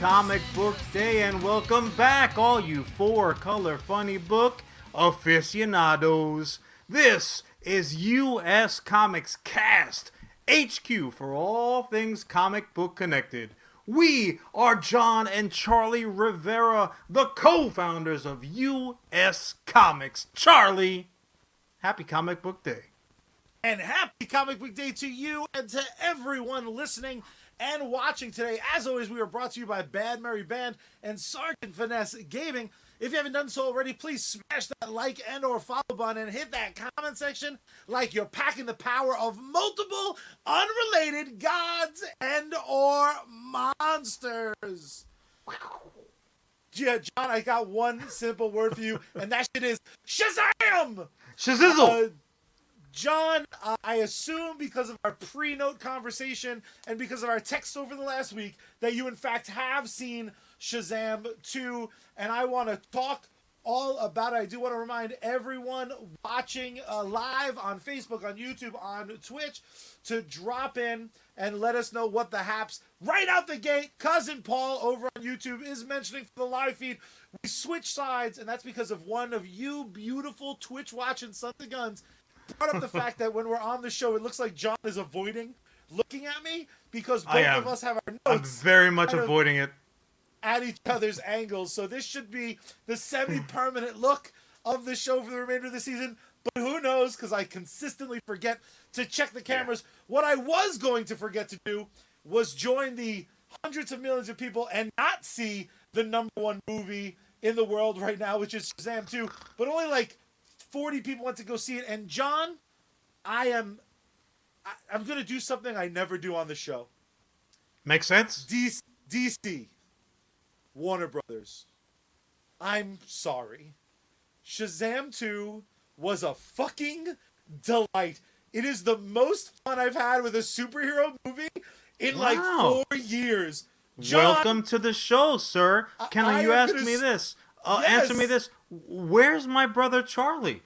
Comic Book Day and welcome back, all you four color funny book aficionados. This is US Comics Cast, HQ for all things comic book connected. We are Jon and Charlie Rivera, the co founders of US Comics. Charlie, happy Comic Book Day. And happy Comic Book Day to you and to everyone listening and watching today. As always, we are brought to you by Bad Mary Band and Sergeant Finesse Gaming. If you haven't done so already, please smash that like and or follow button and hit that comment section like you're packing the power of multiple unrelated gods and or monsters. Yeah, Jon, I got one simple word for you, and that shit is Shazam! Shazizzle! Uh, Jon, uh, I assume because of our pre-note conversation and because of our text over the last week that you in fact have seen Shazam 2 and I want to talk all about it. I do want to remind everyone watching uh, live on Facebook, on YouTube, on Twitch to drop in and let us know what the haps right out the gate. Cousin Paul over on YouTube is mentioning for the live feed. We switch sides, and that's because of one of you beautiful Twitch watching of Guns brought up the fact that when we're on the show, it looks like Jon is avoiding looking at me because both of us have our notes. I'm very much avoiding it. at each other's angles. So this should be the semi-permanent look of the show for the remainder of the season. But who knows? Because I consistently forget to check the cameras. What I was going to forget to do was join the hundreds of millions of people and not see the number one movie in the world right now, which is Shazam 2. But only like 40 people went to go see it. And Jon, I am, I, I'm gonna do something I never do on the show. Makes sense? DC, DC, Warner Brothers. I'm sorry. Shazam 2 was a fucking delight. It is the most fun I've had with a superhero movie in like four years. Jon, Welcome to the show, sir. Can I you am ask me this? Uh, Answer me this. Where's my brother Charlie?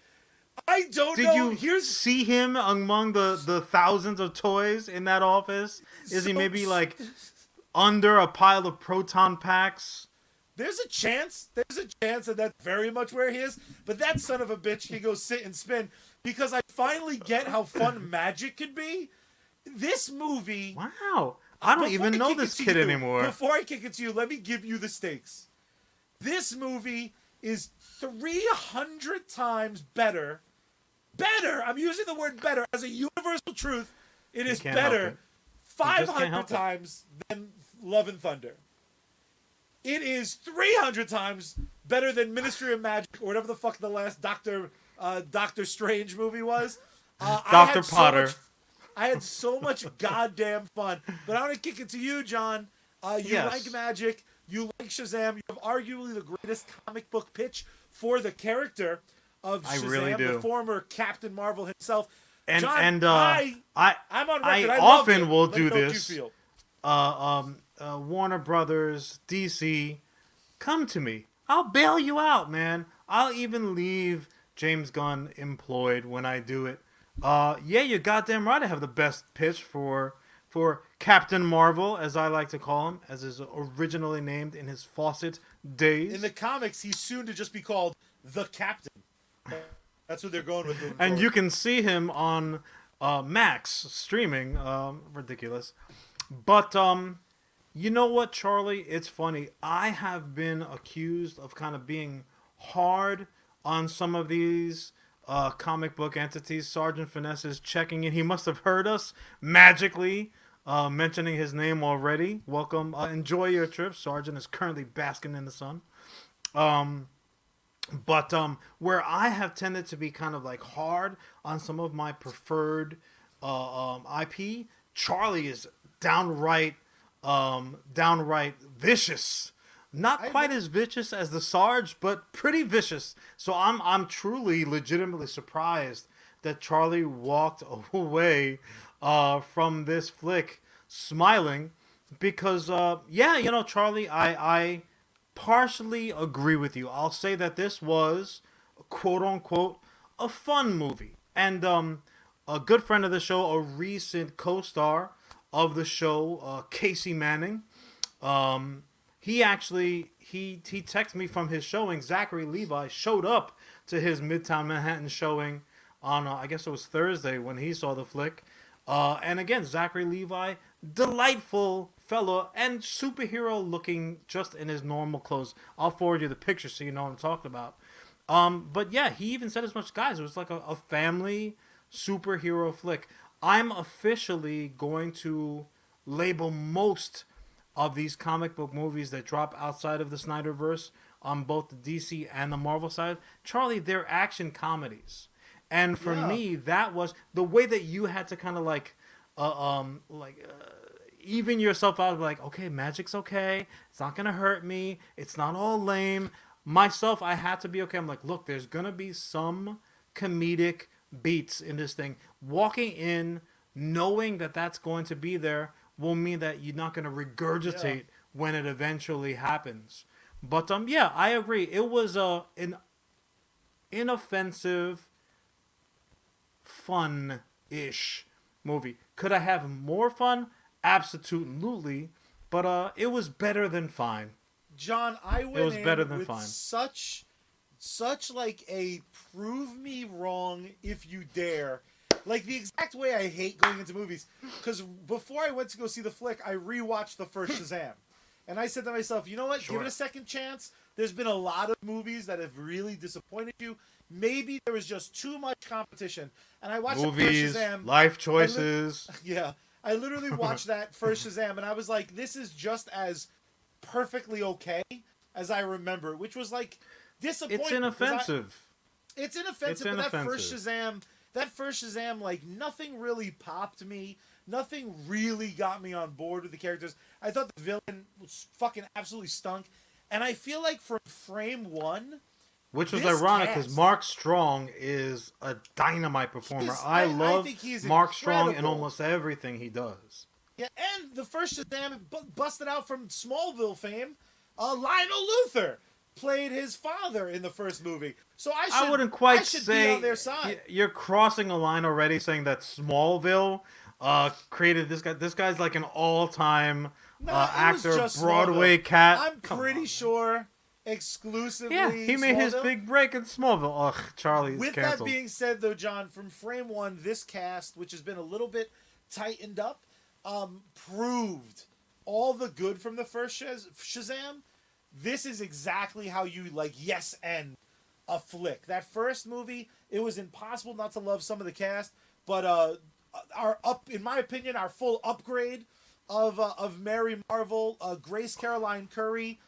I don't Did know. you Here's see him among the, the thousands of toys in that office? Is he maybe like under a pile of proton packs? there's a chance. There's a chance that that's very much where he is. But that son of a bitch can go sit and spin because I finally get how fun magic could be. This movie. Wow. I don't even I know this kid you- anymore. Before I kick it to you, let me give you the stakes. This movie is 300 times better. Better. I'm using the word better as a universal truth. It is better it. 500 help it. times than Love and Thunder. It is 300 times better than Ministry of Magic or whatever the fuck the last Doctor uh, Doctor Strange movie was. Uh, Dr. had so Potter. much- I had so much goddamn fun. But I want to kick it to you, Jon. Uh, you Yes. like magic. You like Shazam. You have arguably the greatest comic book pitch for the character of I Shazam, really the former Captain Marvel himself. And Jon, and uh, I, I I'm on record. I, loved often will Let do me know what this. Uh, um, uh, Warner Brothers, DC, come to me. I'll bail you out, man. I'll even leave James Gunn employed when I do it. Uh, yeah, you're goddamn right. I have the best pitch for for Captain Marvel, as I like to call him, as is originally named in his Fawcett days. In the comics, he's soon to just be called the Captain. That's what they're going with. and you can see him on uh, Max streaming. Um, ridiculous, but um, you know what, Charlie? It's funny. I have been accused of kind of being hard on some of these uh, comic book entities. Sergeant Finesse is checking in. He must have heard us magically. Uh, mentioning his name already. Welcome. Uh, enjoy your trip. Sergeant is currently basking in the sun. Um, but um, where I have tended to be kind of like hard on some of my preferred uh, um, IP, Charlie is downright, um, downright vicious. Not quite as vicious as the Sarge, but pretty vicious. So I'm I'm truly, legitimately surprised that Charlie walked away uh, from this flick smiling because uh, yeah, you know, Charlie, I I partially agree with you. I'll say that this was quote unquote a fun movie. And um, a good friend of the show, a recent co-star of the show, uh, Casey Manning, um, he actually he he texted me from his showing. Zachary Levi showed up to his Midtown Manhattan showing on uh, I guess it was Thursday when he saw the flick. Uh, and again, Zachary Levi, delightful fellow and superhero looking just in his normal clothes. I'll forward you the picture so you know what I'm talking about. Um, but yeah, he even said as much, guys. It was like a, a family superhero flick. I'm officially going to label most of these comic book movies that drop outside of the Snyderverse on both the DC and the Marvel side. Charlie, they're action comedies. And for Yeah. me, that was the way that you had to kind of like, uh, um, like, uh, even yourself out. Like, okay, magic's okay. It's not gonna hurt me. It's not all lame. Myself, I had to be okay. I'm like, look, there's gonna be some comedic beats in this thing. Walking in, knowing that that's going to be there, will mean that you're not gonna regurgitate when it eventually happens. But um, yeah, I agree. It was uh, an inoffensive, fun-ish movie. Could I have more fun? Absolutely. But uh, it was better than fine. Jon, I went it was better than with fine. such such like a prove me wrong if you dare. Like the exact way I hate going into movies. Because before I went to go see the flick, I rewatched the first Shazam. And I said to myself, you know what? Give it a second chance. There's been a lot of movies that have really disappointed you. Maybe there was just too much competition. And I watched Movies, Shazam. life choices. Yeah. I literally watched that first Shazam and I was like, this is just as perfectly okay as I remember, which was like disappointing. It's 'cause I- inoffensive. it's inoffensive, It's but that first inoffensive. Shazam, that first Shazam, like nothing really popped me. Nothing really got me on board with the characters. I thought the villain was fucking absolutely stunk, and I feel like from frame one, Which was This ironic because Mark Strong is a dynamite performer. He's- I I- I love think he's Mark Strong in almost everything he does. yeah, and the first Shazam bu- busted out from Smallville fame. Uh, Lionel Luthor played his father in the first movie, so I should I wouldn't quite I say their side. you're crossing a line already, saying that Smallville uh, created this guy. This guy's like an all-time No, uh, actor, Broadway Smallville. cat. I'm Come pretty on. sure exclusively. Yeah, he made his big break in Smallville. Ugh, Charlie is With canceled. that being said, though, John, from frame one, this cast, which has been a little bit tightened up, um, proved all the good from the first Shaz- Shazam. This is exactly how you like yes and a flick. That first movie, it was impossible not to love some of the cast, but uh, our up, in my opinion, our full upgrade of uh, of Mary Marvel, uh, Grace Caroline Currey,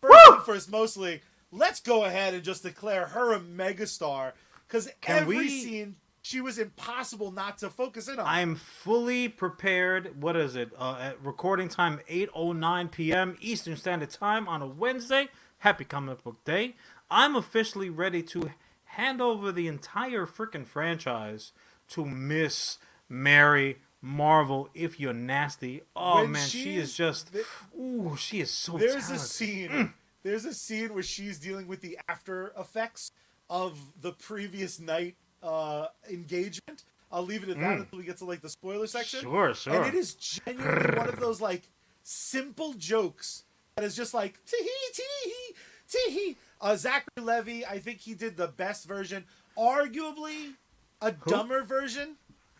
first first mostly. Let's go ahead and just declare her a megastar because every we- scene she was impossible not to focus in on. I'm fully prepared. What is it? Uh, at recording time 8:09 p.m. Eastern Standard Time on a Wednesday. Happy Comic Book Day. I'm officially ready to hand over the entire freaking franchise to Miss Mary Marvel. If you're nasty, oh When man, she, is just. th- Ooh, she is so. There's talented. a scene. There's a scene where she's dealing with the after effects of the previous night uh, engagement. I'll leave it at that Mm. until we get to like the spoiler section. Sure, sure. And it is genuinely one of those like simple jokes that is just like tee tee tee. Uh, Zachary Levy, I think he did the best version, arguably a dumber version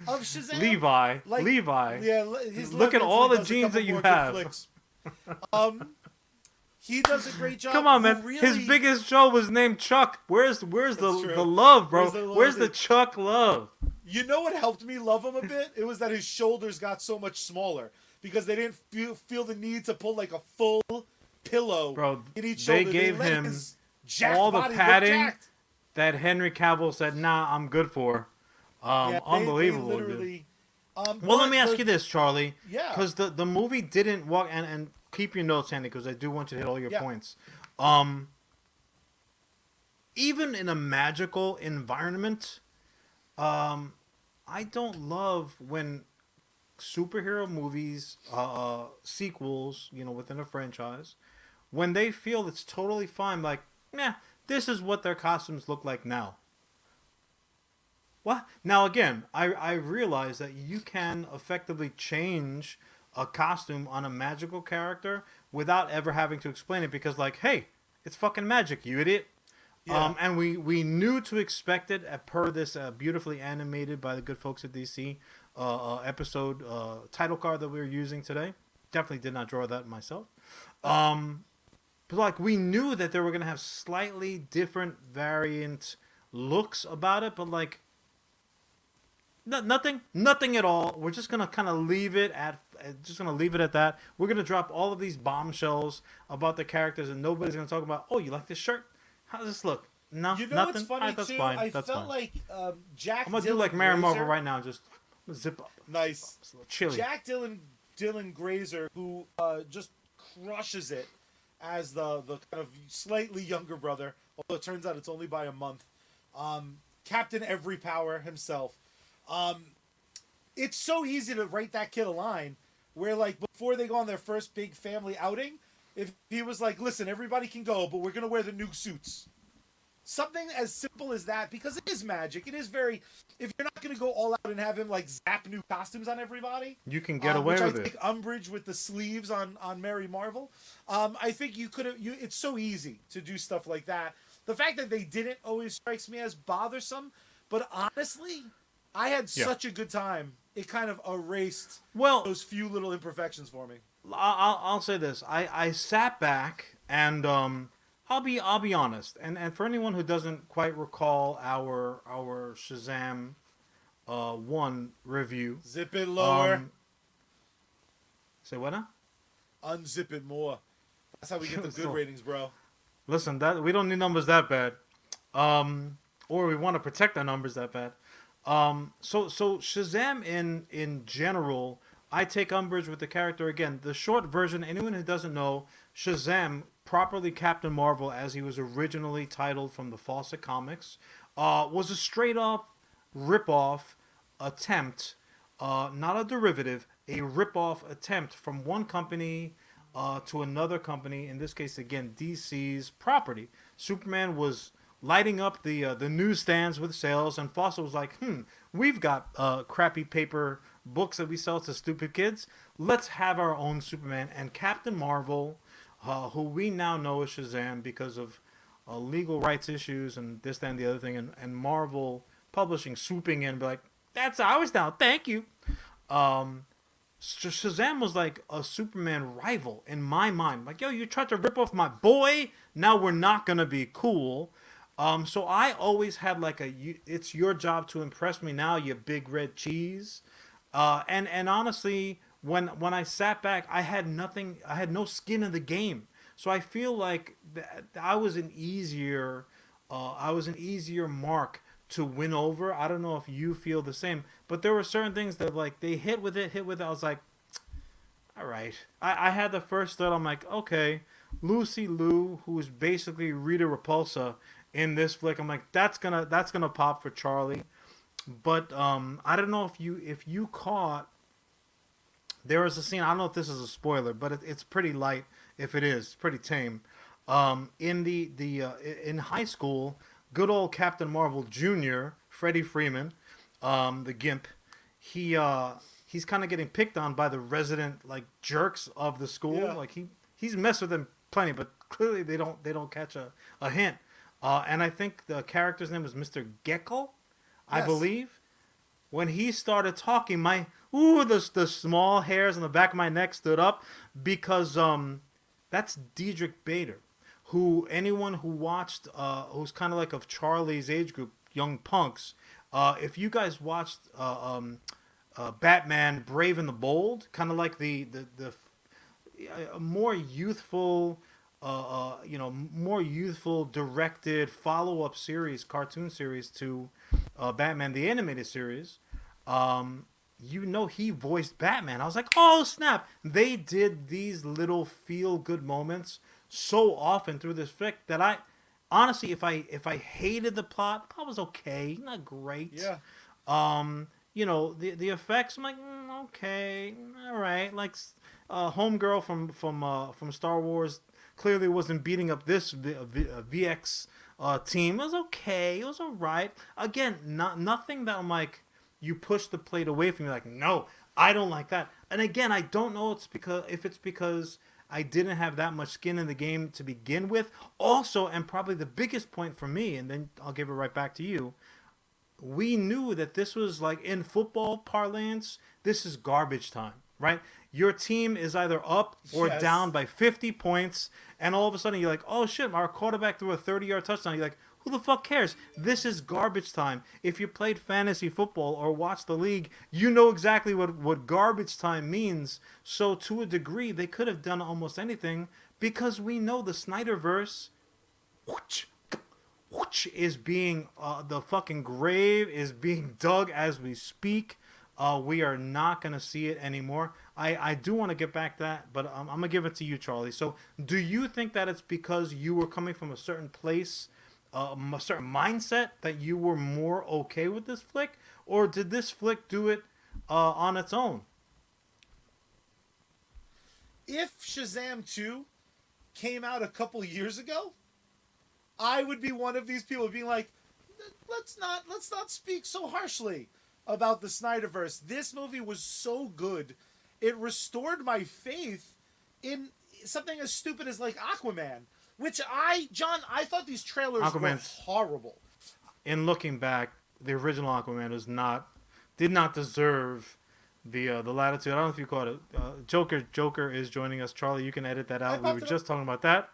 of Shazam. Levi. Like- Levi. Yeah, his Look at all the genes that you have. Um, he does a great job. Come on, man. Really, His biggest show was named Chuck. Where's where's the the love, bro? Where's the Where's the Chuck love? You know what helped me love him a bit? It was that his shoulders got so much smaller because they didn't feel feel the need to pull like a full pillow Bro, in each they shoulder. gave let him all the padding. That Henry Cavill said, "Nah, I'm good for." Um, Yeah, unbelievable. They literally, um, Well, let me ask you this, Charlie. Yeah. Because the the movie didn't walk and and keep your notes handy because I do want you to hit all your Yeah. points. Um, even in a magical environment, um, I don't love when superhero movies, uh, uh, sequels, you know, within a franchise, when they feel it's totally fine, like, nah, this is what their costumes look like now. What? Now again, I I realize that you can effectively change a costume on a magical character without ever having to explain it because like, hey, it's fucking magic, you idiot. Yeah. Um, and we we knew to expect it per this uh, beautifully animated by the good folks at DC uh, uh, episode uh, title card that we were using today. Definitely did not draw that myself. Um, but like we knew that they were gonna have slightly different variant looks about it, but like no, nothing, nothing at all. We're just gonna kind of leave it at, just gonna leave it at that. We're gonna drop all of these bombshells about the characters, and nobody's gonna talk about. Oh, you like this shirt? How does this look? No, You know nothing. what's funny that's too? fine. I that's felt fine. like um, Jack. I'm gonna Dylan do like Mary Marvel right now. Just zip up. Nice. It's a little chilly. Jack Dylan Dylan Grazer, who uh, just crushes it as the the kind of slightly younger brother, although it turns out it's only by a month. Um, Captain Every Power himself. Um, it's so easy to write that kid a line where like before they go on their first big family outing, if he was like, "Listen, everybody can go, but we're gonna wear the new suits." Something as simple as that, because it is magic. It is very. If you're not gonna go all out and have him like zap new costumes on everybody, You can get um, away which with I it. umbrage with the sleeves on on Mary Marvel. Um, I think you could have. You, it's so easy to do stuff like that. The fact that they didn't always strikes me as bothersome. But honestly, I had Yeah. such a good time. It kind of erased Well, those few little imperfections for me. I'll, I'll- I'll say this. I, I sat back and um, I'll be I'll be honest. And and for anyone who doesn't quite recall our our Shazam uh, one review, Zip it lower, um, say what now? unzip it more. That's how we get the good So- ratings, bro. Listen, that we don't need numbers that bad, um, or we want to protect our numbers that bad. Um, so so Shazam in in general, I take umbrage with the character again. The short version, anyone who doesn't know, Shazam, properly Captain Marvel as he was originally titled from the Fawcett comics, uh, was a straight up rip-off attempt, uh, not a derivative, a rip-off attempt from one company uh, to another company. In this case, again, DC's property. Superman was lighting up the uh, the newsstands with sales, and Fawcett was like, "Hmm, we've got uh, crappy paper books that we sell to stupid kids. Let's have our own Superman." And Captain Marvel, uh, who we now know as Shazam because of uh, legal rights issues and this, that, and the other thing, and, and Marvel Publishing swooping in and be like, "That's ours now, thank you." Um, Shazam was like a Superman rival in my mind. Like, yo, you tried to rip off my boy. Now we're not gonna be cool. Um, so I always had like a, it's your job to impress me now, you big red cheese. Uh, and and honestly, when when I sat back, I had nothing. I had no skin in the game. So I feel like I was an easier, uh, I was an easier mark to win over. I don't know if you feel the same, but there were certain things that like they hit with it, hit with it. I was like, all right. I, I had the first thought. I'm like, okay, Lucy Liu, who's basically Rita Repulsa in this flick. I'm like, that's gonna that's gonna pop for Charlie. But um, I don't know if you if you caught. There was a scene. I don't know if this is a spoiler, but it, it's pretty light. If it is, it's pretty tame. Um, in the the uh, in high school, good old Captain Marvel Jr. Freddie Freeman, um, the Gimp, he uh, he's kind of getting picked on by the resident like jerks of the school. Yeah. Like he he's messed with them plenty, but clearly they don't they don't catch a, a hint. Uh, and I think the character's name was Mr. Gecko, I Yes. believe. When he started talking, my ooh the the small hairs on the back of my neck stood up because um that's Diedrich Bader, who anyone who watched uh who's kind of like of Charlie's age group, young punks. Uh, if you guys watched uh, um, uh, Batman Brave and the Bold, kind of like the the the a more youthful, uh, uh, you know, more youthful directed follow up series, cartoon series to uh, Batman the animated series. Um, you know, he voiced Batman. I was like, oh snap! They did these little feel good moments so often through this flick that I, honestly, if I if I hated the plot, plot was okay, not great. Yeah. Um, you know the the effects. I'm like, mm, okay, all right. Like, uh, homegirl from from uh, from Star Wars clearly wasn't beating up this v- uh, v- uh, VX uh, team. It was okay. It was alright. Again, not nothing that I'm like you push the plate away from me. Like no, I don't like that. And again, I don't know. It's because if it's because I didn't have that much skin in the game to begin with. Also, and probably the biggest point for me, and then I'll give it right back to you. We knew that this was like in football parlance, this is garbage time, right? Your team is either up or Yes. down by 50 points, and all of a sudden you're like, oh shit, our quarterback threw a 30 yard touchdown. You're like, who the fuck cares? This is garbage time. If you played fantasy football or watched the league, you know exactly what, what garbage time means. So, to a degree, they could have done almost anything because we know the Snyderverse whoosh, whoosh, is being, uh, the fucking grave is being dug as we speak. Uh, we are not going to see it anymore. I, I do want to get back to that, but um, I'm going to give it to you, Charlie. So, do you think that it's because you were coming from a certain place, uh, a certain mindset, that you were more okay with this flick? Or did this flick do it uh, on its own? if Shazam 2 came out a couple years ago, I would be one of these people being like, let's not let's not speak so harshly about the Snyderverse. This movie was so good. It restored my faith in something as stupid as like Aquaman, which I Jon, I thought these trailers Aquaman's- were horrible. in looking back, the original Aquaman was not did not deserve the uh, the latitude. I don't know if you caught it. Uh, Joker Joker is joining us. Charlie, you can edit that out. We were it up. just talking about that.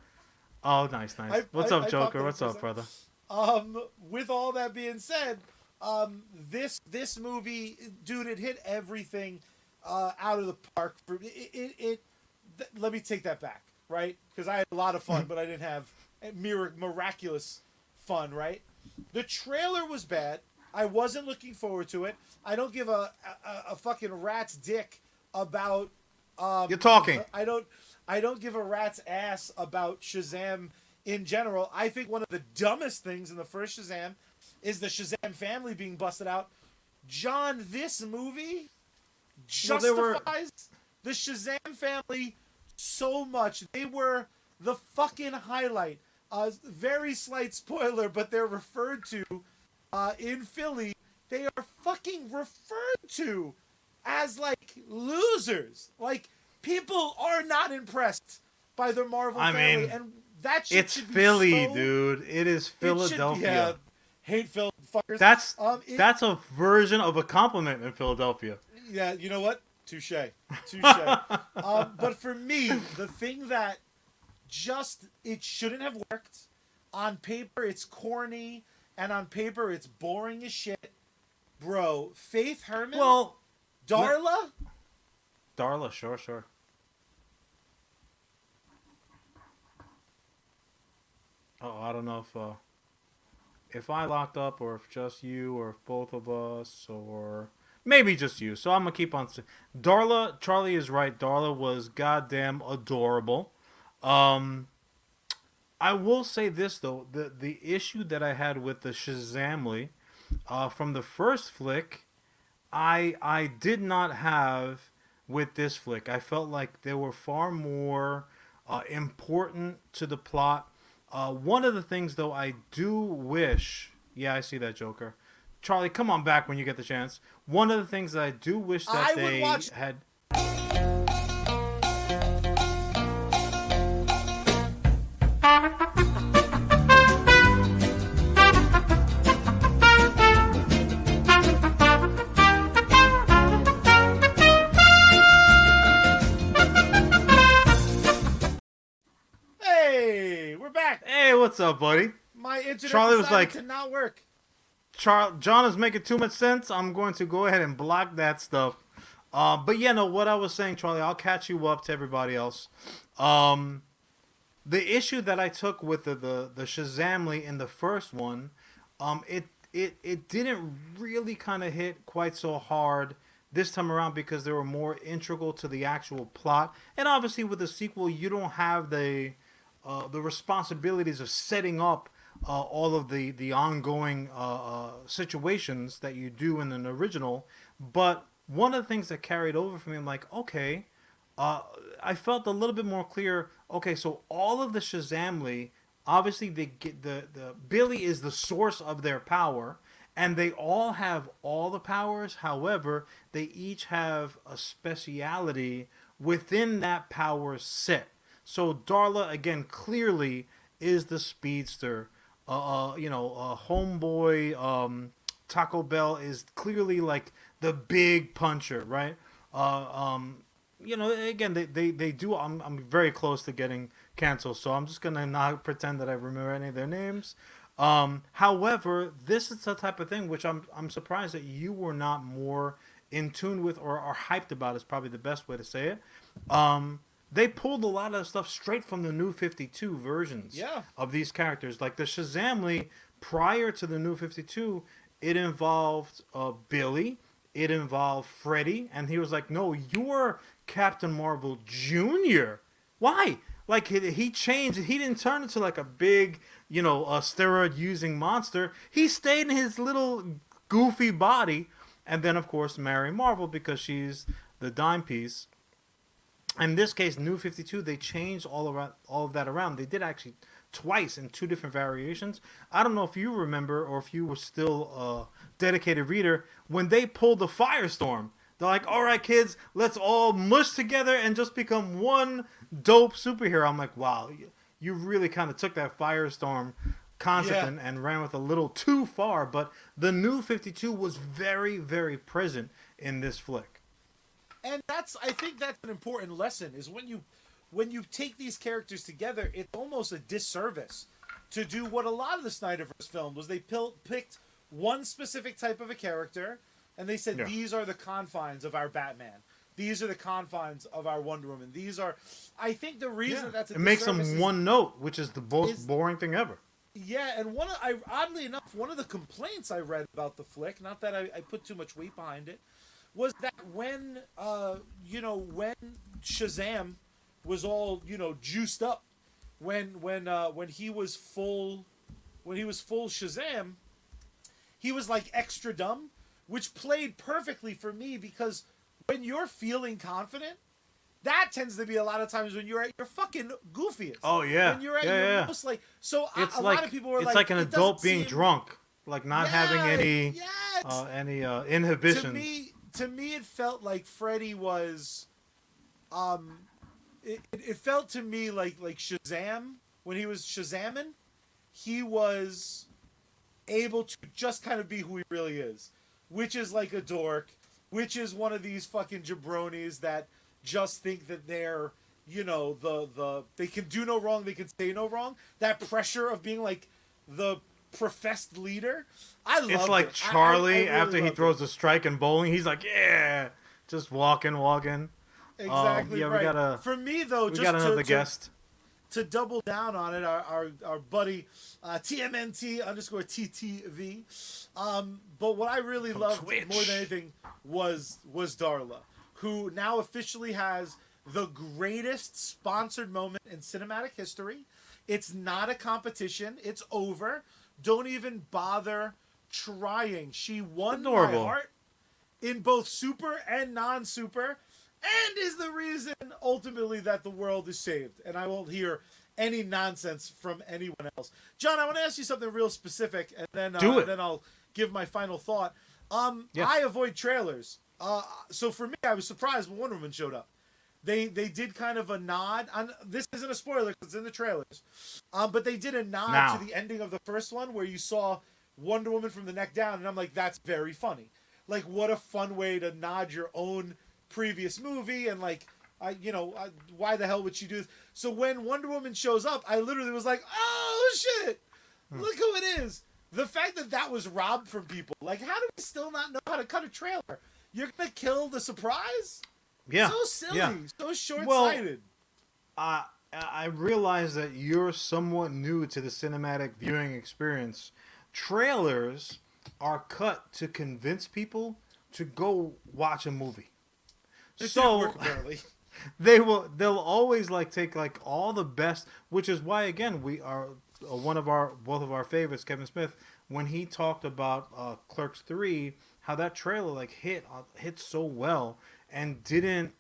Oh, nice, nice. I- What's I- up, I Joker? What's up, brother? Um, with all that being said, um, this this movie, dude, it hit everything uh, out of the park. For it, it, it th- let me take that back, right? Because I had a lot of fun, but I didn't have mir- miraculous fun, right? The trailer was bad. I wasn't looking forward to it. I don't give a a, a fucking rat's dick about. Um, You're talking. I don't. I don't give a rat's ass about Shazam in general. I think one of the dumbest things in the first Shazam is the Shazam family being busted out. Jon, this movie Well, were- justifies the Shazam family so much. They were the fucking highlight. Uh, very slight spoiler, but they're referred to uh, in Philly. They are fucking referred to as like losers. Like people are not impressed by the Marvel I family, mean, and that shit It's Philly, so- dude. It is it should- Philadelphia. yeah, hate Phil fuckers. That's um, it- that's a version of a compliment in Philadelphia. Yeah, you know what? Touche. Touche. um, but for me, the thing that just it shouldn't have worked. On paper, it's corny, and on paper, it's boring as shit. Bro, Faith Herman, Well, Darla, Darla, sure, sure. Oh, I don't know if uh, if I locked up or if just you or if both of us or maybe just you. So I'm gonna keep on. Darla, Charlie is right. Darla was goddamn adorable. Um, I will say this though: the the issue that I had with the Shazamily uh, from the first flick, I I did not have with this flick. I felt like they were far more uh, important to the plot. Uh, one of the things, though, I do wish. Yeah, I see that Joker. Charlie, come on back when you get the chance. One of the things that I do wish that I would they watch- had. hey, we're back. Hey, what's up, buddy? My internet Charlie was like- to not work. Char- Jon is making too much sense. I'm going to go ahead and block that stuff. Uh, but yeah, no, what I was saying, Charlie, I'll catch you up to everybody else. Um, the issue that I took with the the, the Shazamily in the first one, um, it it it didn't really kind of hit quite so hard this time around because they were more integral to the actual plot. And obviously, with the sequel, you don't have the uh, the responsibilities of setting up uh, all of the the ongoing uh, uh, situations that you do in an original. But one of the things that carried over for me, I'm like, okay, uh, I felt a little bit more clear. Okay, so all of the Shazamily obviously they get the the Billy is the source of their power, and they all have all the powers. However, they each have a speciality within that power set. So Darla again clearly is the speedster. Uh, uh you know, uh, homeboy um, Taco Bell is clearly like the big puncher, right? Uh, um, you know, again, they, they, they do. I'm, I'm very close to getting canceled, so I'm just gonna not pretend that I remember any of their names. Um, however, this is the type of thing which I'm I'm surprised that you were not more in tune with or are hyped about. Is probably the best way to say it. Um, they pulled a lot of stuff straight from the new 52 versions Yeah. of these characters. Like the Shazamily prior to the new 52, it involved uh, Billy, it involved Freddy, and he was like, "No, you're Captain Marvel Junior." Why? Like he, he changed. He didn't turn into like a big, you know, a steroid using monster. He stayed in his little goofy body, and then of course Mary Marvel because she's the dime piece. In this case, New Fifty Two, they changed all around all of that around. They did actually twice in two different variations. I don't know if you remember or if you were still a dedicated reader when they pulled the Firestorm. They're like, "All right, kids, let's all mush together and just become one dope superhero." I'm like, "Wow, you, you really kind of took that Firestorm concept Yeah. and, and ran with a little too far." But the New Fifty Two was very, very present in this flick. And that's i think that's an important lesson is when you when you take these characters together it's almost a disservice to do what a lot of the snyderverse filmed was they pil- picked one specific type of a character and they said Yeah. these are the confines of our batman these are the confines of our wonder woman these are i think the reason that's a it makes them is- one note, which is the most is- boring thing ever. yeah, and one of, I oddly enough, one of the complaints I read about the flick, not that I, I put too much weight behind it, was that when uh you know when Shazam was all you know juiced up, when when uh when he was full, when he was full Shazam, he was like extra dumb, which played perfectly for me because when you're feeling confident. That tends to be a lot of times when you're at your fucking goofiest. Oh yeah, When you're at yeah, your yeah. most like so a- It's a, like lot of people were like, it's like, like an "It adult being seem-" drunk, like not having any yes. uh, any uh, to inhibitions. me, to me, it felt like Freddy was, um, it, it, felt to me like like Shazam. When he was Shazamin, he was able to just kind of be who he really is, which is like a dork, which is one of these fucking jabronis that just think that they're you know the the they can do no wrong they can say no wrong. That pressure of being like the professed leader i love it. it's like it. I- I- I Charlie really after he loved it. throws the strike in bowling. He's like, yeah, just walking, walking. Exactly yeah, we right. gotta- For me though, We just got to, another to, guest. to double down on it, our our, our buddy uh, TMNT underscore TTV. Um, but what I really From loved Twitch. more than anything was was Darla, who now officially has the greatest sponsored moment in cinematic history. It's not a competition. It's over. Don't even bother trying. She won Adorable. my heart in both super and non-super and is the reason ultimately that the world is saved and i won't hear any nonsense from anyone else jon i want to ask you something real specific and then uh, then i'll give my final thought um Yeah. i avoid trailers uh so for me i was surprised when wonder woman showed up they they did kind of a nod on this isn't a spoiler because it's in the trailers um but they did a nod Now. to the ending of the first one where you saw wonder woman from the neck down and i'm like that's very funny like what a fun way to nod your own previous movie and like I you know I, why the hell would she do this? So when Wonder Woman shows up, I literally was like, oh shit, Hmm. look who it is. The fact that that was robbed from people, like how do we still not know how to cut a trailer? You're gonna kill the surprise? Yeah, So silly, yeah. so short-sighted. Well, I I realize that you're somewhat new to the cinematic viewing experience. Trailers are cut to convince people to go watch a movie. It so they will they'll always like take like all the best which is why again we are uh, one of our both of our favorites kevin smith when he talked about uh, clerks 3 how that trailer like hit uh, hit so well and didn't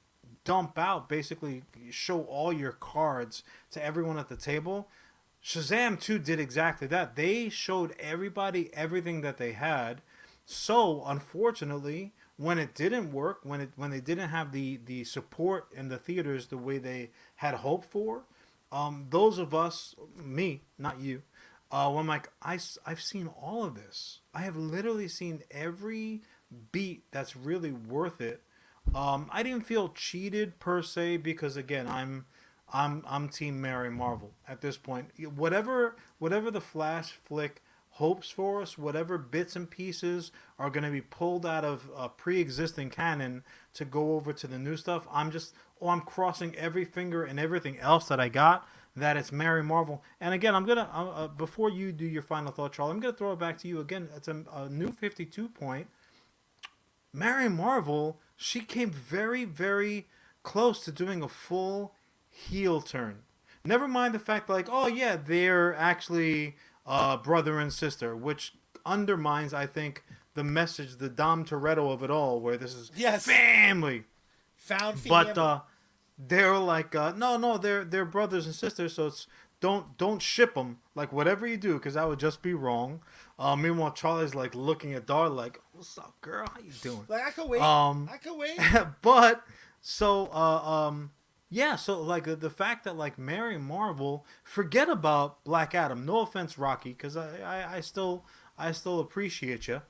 dump out basically show all your cards to everyone at the table Shazam 2 did exactly that. They showed everybody everything that they had. So, unfortunately, when it didn't work, when it when they didn't have the the support in the theaters the way they had hoped for, um, those of us, me, not you, uh, I'm like, I, I've seen all of this. I have literally seen every beat that's really worth it. Um, I didn't feel cheated per se because again, I'm I'm I'm Team Mary Marvel at this point. Whatever whatever the Flash flick hopes for us, whatever bits and pieces are going to be pulled out of a pre-existing canon to go over to the new stuff, I'm just oh I'm crossing every finger and everything else that I got that it's Mary Marvel. And again, I'm gonna uh, before you do your final thought, Charlie, I'm gonna throw it back to you again. It's a, a new 52 point. Mary Marvel, she came very very close to doing a full heel turn. Never mind the fact like, oh yeah, they're actually uh, brother and sister, which undermines, I think, the message, the Dom Toretto of it all, where this is yes. family. Found family. But uh, they're like, uh, no, no, they're they're brothers and sisters, so it's don't don't ship them like whatever you do because that would just be wrong. Uh, meanwhile, Charlie's like looking at Dar like, "What's up, girl? How you doing?" Like I could wait. Um, I could wait. but so uh, um, yeah, so like the, the fact that like Mary Marvel, forget about Black Adam. No offense, Rocky, because I, I I still I still appreciate you.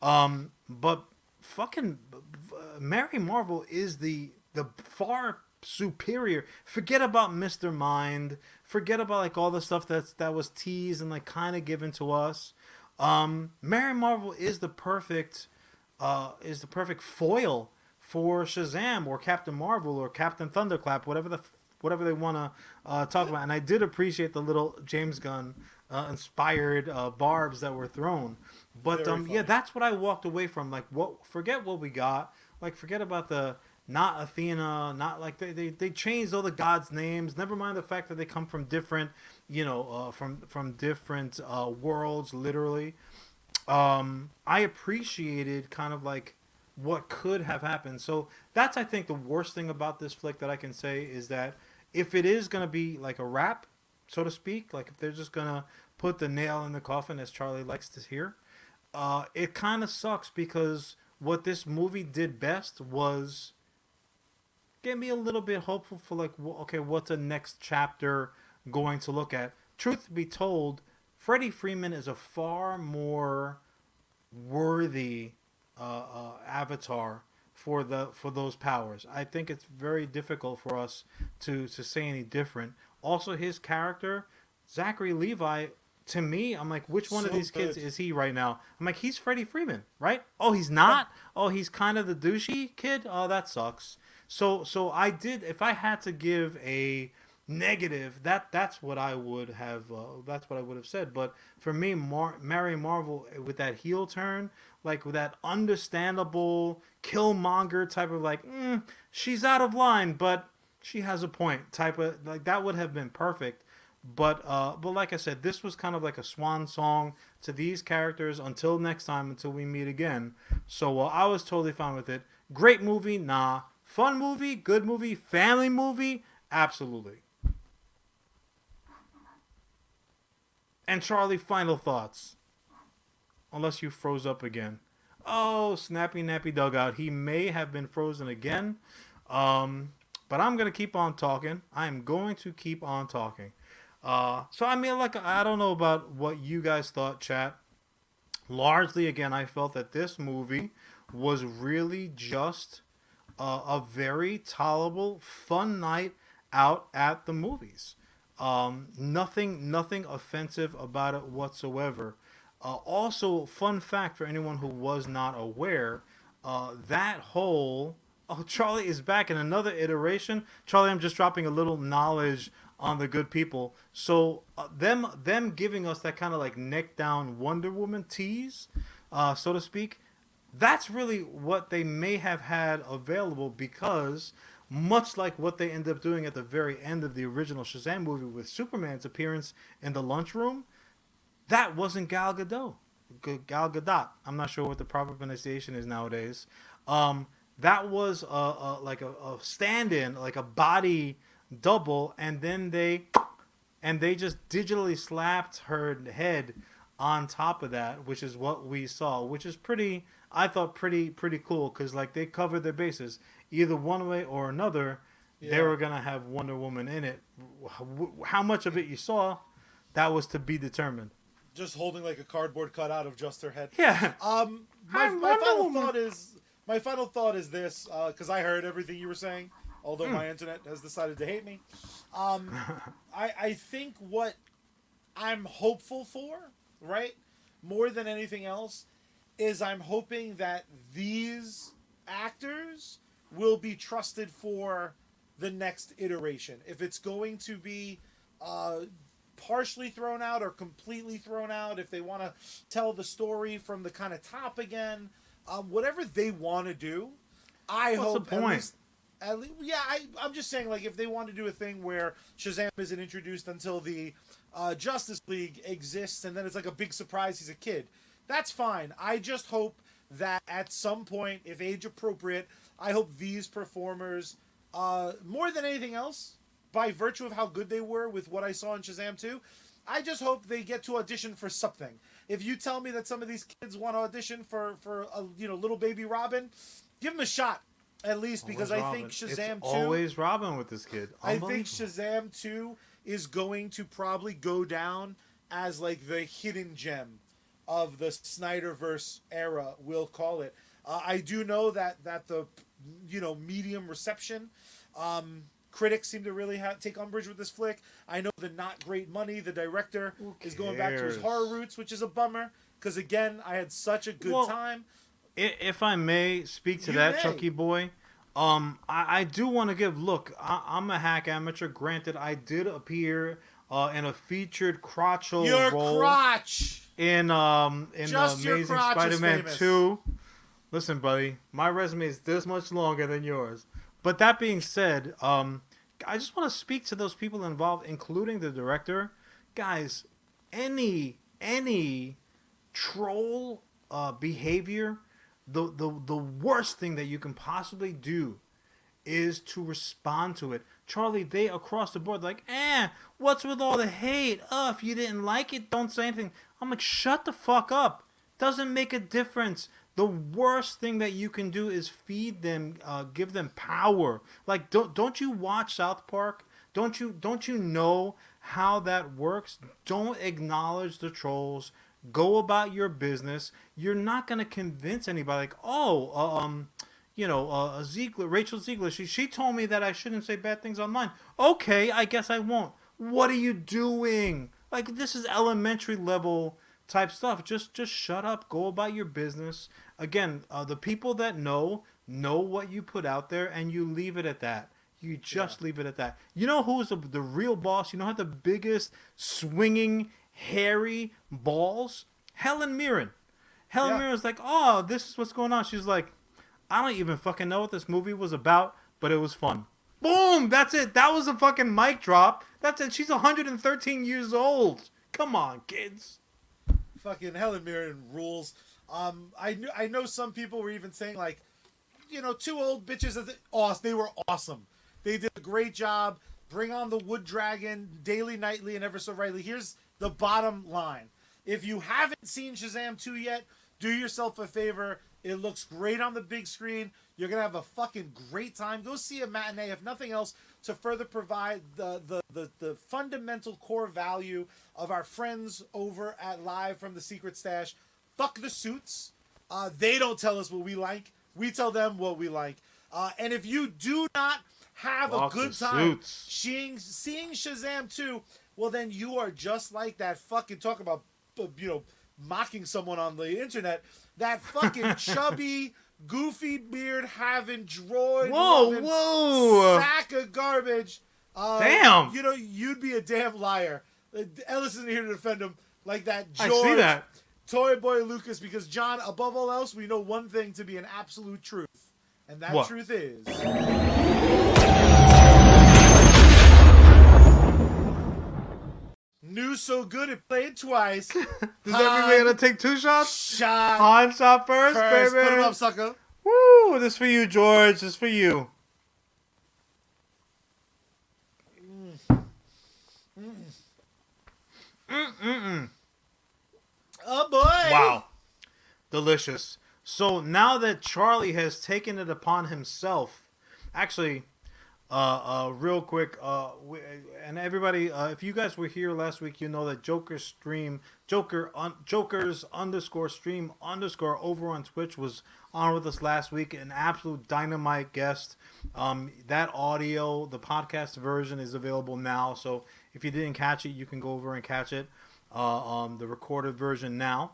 Um, but fucking Mary Marvel is the the far superior. Forget about Mister Mind. Forget about like all the stuff that's that was teased and like kind of given to us. Um, Mary Marvel is the perfect uh, is the perfect foil for Shazam or Captain Marvel or Captain Thunderclap, whatever the whatever they want to uh, talk about. And I did appreciate the little James Gunn uh, inspired uh, barbs that were thrown. But um, yeah, that's what I walked away from. Like, what? Forget what we got. Like, forget about the not Athena, not like they, they, they changed all the gods' names. Never mind the fact that they come from different, you know, uh, from from different uh, worlds, literally. Um, I appreciated kind of like what could have happened. So that's I think the worst thing about this flick that I can say is that if it is gonna be like a wrap, so to speak, like if they're just gonna put the nail in the coffin as Charlie likes to hear, uh, it kind of sucks because what this movie did best was get me a little bit hopeful for like okay, what's the next chapter going to look at? Truth be told, Freddie Freeman is a far more worthy uh, uh, avatar for the for those powers. I think it's very difficult for us to to say any different. Also, his character, Zachary Levi, to me, I'm like, which one so of these good. kids is he right now? I'm like, he's Freddie Freeman, right? Oh, he's not. Oh, he's kind of the douchey kid. Oh, that sucks. So so I did. If I had to give a negative, that that's what I would have. Uh, that's what I would have said. But for me, Mar- Mary Marvel with that heel turn, like with that understandable Killmonger type of like, mm, she's out of line, but she has a point type of like that would have been perfect. But uh, but like I said, this was kind of like a swan song to these characters until next time, until we meet again. So uh, I was totally fine with it. Great movie, nah. Fun movie, good movie, family movie, absolutely. And Charlie, final thoughts. Unless you froze up again. Oh, snappy nappy dugout. He may have been frozen again. Um, but I'm gonna keep on talking. I'm going to keep on talking. Uh, so I mean, like I don't know about what you guys thought, chat. Largely, again, I felt that this movie was really just a very tolerable, fun night out at the movies. Um, nothing, nothing offensive about it whatsoever. Uh, also, fun fact for anyone who was not aware, uh, that whole oh Charlie is back in another iteration. Charlie, I'm just dropping a little knowledge on the good people. So uh, them them giving us that kind of like neck down Wonder Woman tease, uh, so to speak. That's really what they may have had available because much like what they end up doing at the very end of the original Shazam movie with Superman's appearance in the lunchroom, that wasn't Gal Gadot. Gal Gadot. I'm not sure what the proper pronunciation is nowadays. Um, that was a, a like a, a stand-in, like a body double, and then they and they just digitally slapped her head on top of that, which is what we saw, which is pretty. I thought pretty pretty cool because like they covered their bases either one way or another. They were gonna have Wonder Woman in it. How much of it you saw, that was to be determined. Just holding like a cardboard cutout of just her head. Yeah. Um, my, my final Woman. thought is my final thought is this because I heard everything you were saying, although Hmm. my internet has decided to hate me. Um, I I think what I'm hopeful for, right, more than anything else, is I'm hoping that these actors will be trusted for the next iteration. If it's going to be uh, partially thrown out or completely thrown out, if they want to tell the story from the kind of top again, um, whatever they want to do, I What's the hope at least. At least, yeah, I, I'm just saying, like, if they want to do a thing where Shazam isn't introduced until the uh, Justice League exists, and then it's like a big surprise he's a kid, that's fine. I just hope that at some point, if age appropriate, I hope these performers, uh, more than anything else, by virtue of how good they were with what I saw in Shazam 2, I just hope they get to audition for something. If you tell me that some of these kids want to audition for for a you know little baby Robin, give them a shot at least because Always I Robin. think It's Shazam 2 always Robin with this kid. I think Shazam 2 is going to probably go down as like the hidden gem of the Snyderverse era, we'll call it. Uh, I do know that that the you know medium reception um, critics seem to really have, take umbrage with this flick. I know the not great money. The director is going back to his horror roots, which is a bummer. Because again, I had such a good Well, time. If I may speak to You that, may. Chucky boy, um, I, I do want to give. Look, I, I'm a hack amateur. Granted, I did appear uh, in a featured crotchal Your role crotch. in um in Just the Amazing Spider-Man. Two. Listen, buddy, my resume is this much longer than yours. But that being said, um, I just want to speak to those people involved, including the director. Guys, any any troll uh, behavior, the, the the worst thing that you can possibly do is to respond to it. Charlie, they across the board like, eh, what's with all the hate? Oh, if you didn't like it, don't say anything. I'm like, shut the fuck up. Doesn't make a difference. The worst thing that you can do is feed them, uh, give them power. Like, don't don't you watch South Park? Don't you don't you know how that works? Don't acknowledge the trolls. Go about your business. You're not gonna convince anybody. Like, oh, uh, um, you know, uh, Zegler, Rachel Zegler, she, she told me that I shouldn't say bad things online. Okay, I guess I won't. What are you doing? Like, this is elementary level type stuff. Just just shut up. Go about your business. Again, uh, the people that know know what you put out there, and you leave it at that. You just leave it at that. You know who's the, the real boss? You know had the biggest swinging, hairy balls? Helen Mirren. Helen Yeah. Mirren's like, oh, this is what's going on. She's like, I don't even fucking know what this movie was about, but it was fun. Boom! That's it. That was a fucking mic drop. That's it. She's 113 years old. Come on, kids. fucking Helen Mirren rules. Um, I knew I know some people were even saying like, you know, two old bitches. Awesome. They were awesome. They did a great job. Bring on the Wood Dragon, Daily Nightly, and Ever So Rightly. Here's the bottom line: if you haven't seen Shazam two yet, do yourself a favor. It looks great on the big screen. You're gonna have a fucking great time. Go see a matinee, if nothing else, to further provide the the the, the fundamental core value of our friends over at Live from the Secret Stash. Fuck the suits. Uh, they don't tell us what we like. We tell them what we like. Uh, and if you do not have Fuck a good time seeing seeing Shazam 2, well then you are just like that fucking talk about uh, you know mocking someone on the internet. That fucking chubby, goofy beard having droid Whoa, whoa. sack of garbage. Uh, Damn. You know you'd be a damn liar. Uh, Ellis isn't here to defend him like that. I George, see that. Toy Boy Lucas, because Jon, above all else, we know one thing to be an absolute truth, and that What? truth is. Knew so good it played twice. Does that mean we're gonna take two shots? Shot Han shot first, first. baby. Put him up, sucker. Woo! This for you, George. This for you. Mm-mm-mm. Oh boy! Wow. Delicious. So now that Charlie has taken it upon himself, actually, uh, uh, real quick, uh, we, and everybody, uh, if you guys were here last week, you know that Joker stream, Joker, un, Joker's underscore stream underscore over on Twitch was on with us last week. An absolute dynamite guest. Um, that audio, the podcast version, is available now. So if you didn't catch it, you can go over and catch it. Uh, um, the recorded version now.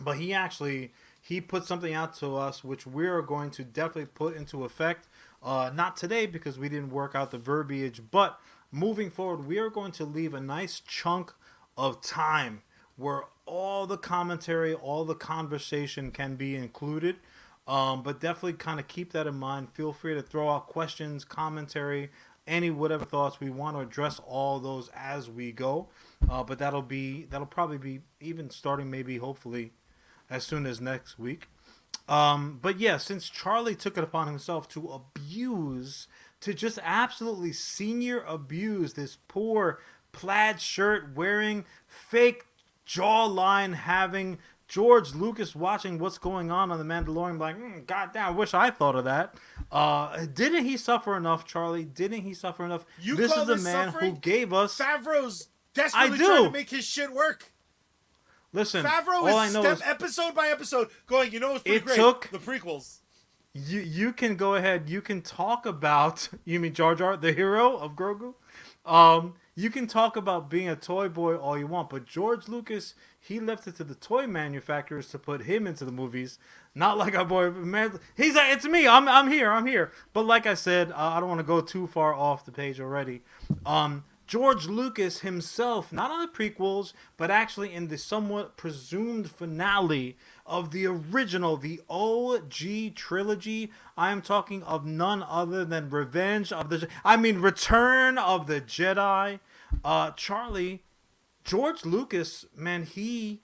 But he actually he put something out to us which we're going to definitely put into effect. Uh, not today because we didn't work out the verbiage, but moving forward, we are going to leave a nice chunk of time where all the commentary, all the conversation can be included. Um, but definitely kind of keep that in mind. Feel free to throw out questions, commentary, any whatever thoughts we want to address all those as we go. Uh, but that'll be that'll probably be even starting maybe hopefully as soon as next week. Um, but yeah, since Charlie took it upon himself to abuse, to just absolutely senior abuse this poor plaid shirt wearing, fake jawline having George Lucas watching what's going on on The Mandalorian, like, mm, God damn, I wish I thought of that. Uh, didn't he suffer enough, Charlie? Didn't he suffer enough? You this is the this man suffering? who gave us. Favreau's desperately I do. trying to make his shit work. Listen, Favreau all I is know step is episode by episode going. You know what's pretty It great? took- the prequels. you you can go ahead. You can talk about you mean Jar Jar, the hero of Grogu. Um, you can talk about being a toy boy all you want, but George Lucas he left it to the toy manufacturers to put him into the movies. Not like our boy man. He's like, it's me. I'm I'm here. I'm here. But like I said, uh, I don't want to go too far off the page already. Um, George Lucas himself, not on the prequels, but actually in the somewhat presumed finale of the original, the OG trilogy. I am talking of none other than Revenge of the. I mean, Return of the Jedi. Uh, Charlie, George Lucas, man, he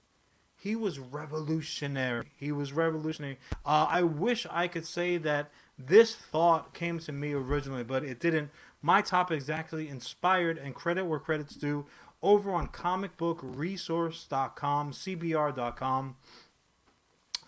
he was revolutionary. He was revolutionary. Uh, I wish I could say that this thought came to me originally, but it didn't. My topic is actually inspired and credit where credit's due over on comicbookresource.com, cbr.com.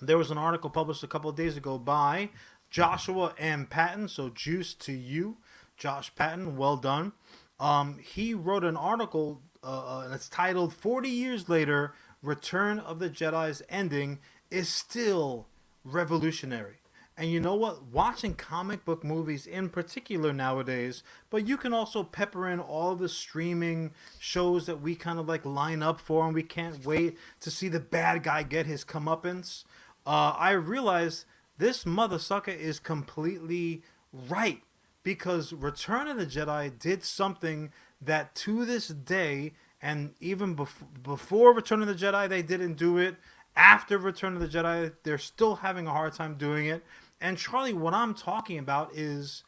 There was an article published a couple of days ago by Joshua M. Patton, so juice to you, Josh Patton, well done. Um, he wrote an article uh, uh, and it's titled 40 Years Later Return of the Jedi's Ending is Still Revolutionary. And you know what? Watching comic book movies in particular nowadays, but you can also pepper in all the streaming shows that we kind of like line up for, and we can't wait to see the bad guy get his comeuppance. Uh, I realize this mother sucker is completely right because Return of the Jedi did something that to this day, and even bef- before Return of the Jedi, they didn't do it. After Return of the Jedi, they're still having a hard time doing it. And Charlie, what I'm talking about is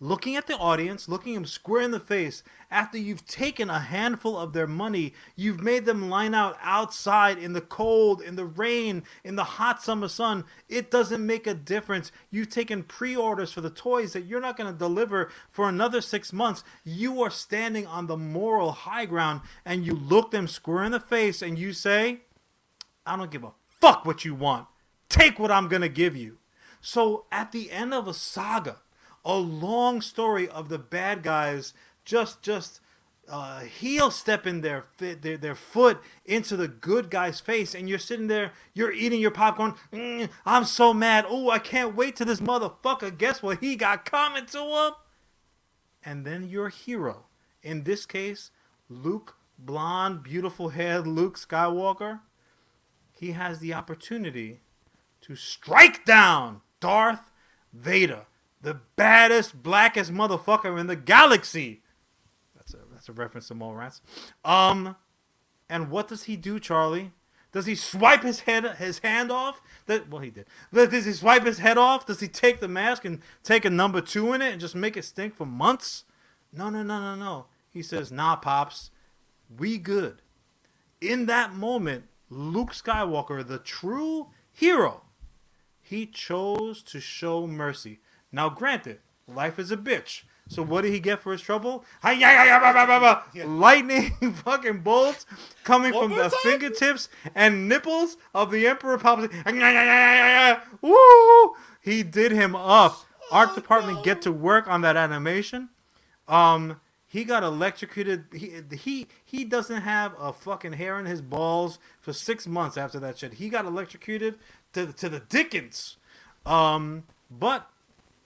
looking at the audience, looking them square in the face, after you've taken a handful of their money, you've made them line out outside in the cold, in the rain, in the hot summer sun. It doesn't make a difference. You've taken pre orders for the toys that you're not going to deliver for another six months. You are standing on the moral high ground and you look them square in the face and you say, I don't give a fuck what you want. Take what I'm going to give you. So at the end of a saga, a long story of the bad guys just just uh, heel stepping their, their their foot into the good guy's face, and you're sitting there, you're eating your popcorn. Mm, I'm so mad. Oh, I can't wait till this motherfucker. Guess what he got coming to him? And then your hero, in this case, Luke, blonde, beautiful haired Luke Skywalker, he has the opportunity to strike down Darth Vader, the baddest, blackest motherfucker in the galaxy. That's a that's a reference to Mallrats. Um, and what does he do, Charlie? Does he swipe his head his hand off? That well, he did. Does he swipe his head off? Does he take the mask and take a number two in it and just make it stink for months? No, no, no, no, no. He says, "Nah, pops, we good." In that moment, Luke Skywalker, the true hero, he chose to show mercy. Now, granted, life is a bitch. So what did he get for his trouble? Lightning fucking bolts coming One from the time? fingertips and nipples of the Emperor Palpatine. Woo! He did him up. Art Oh, department no. get to work on that animation. Um, he got electrocuted. He he he doesn't have a fucking hair in his balls for six months after that shit. He got electrocuted to to the Dickens. Um, but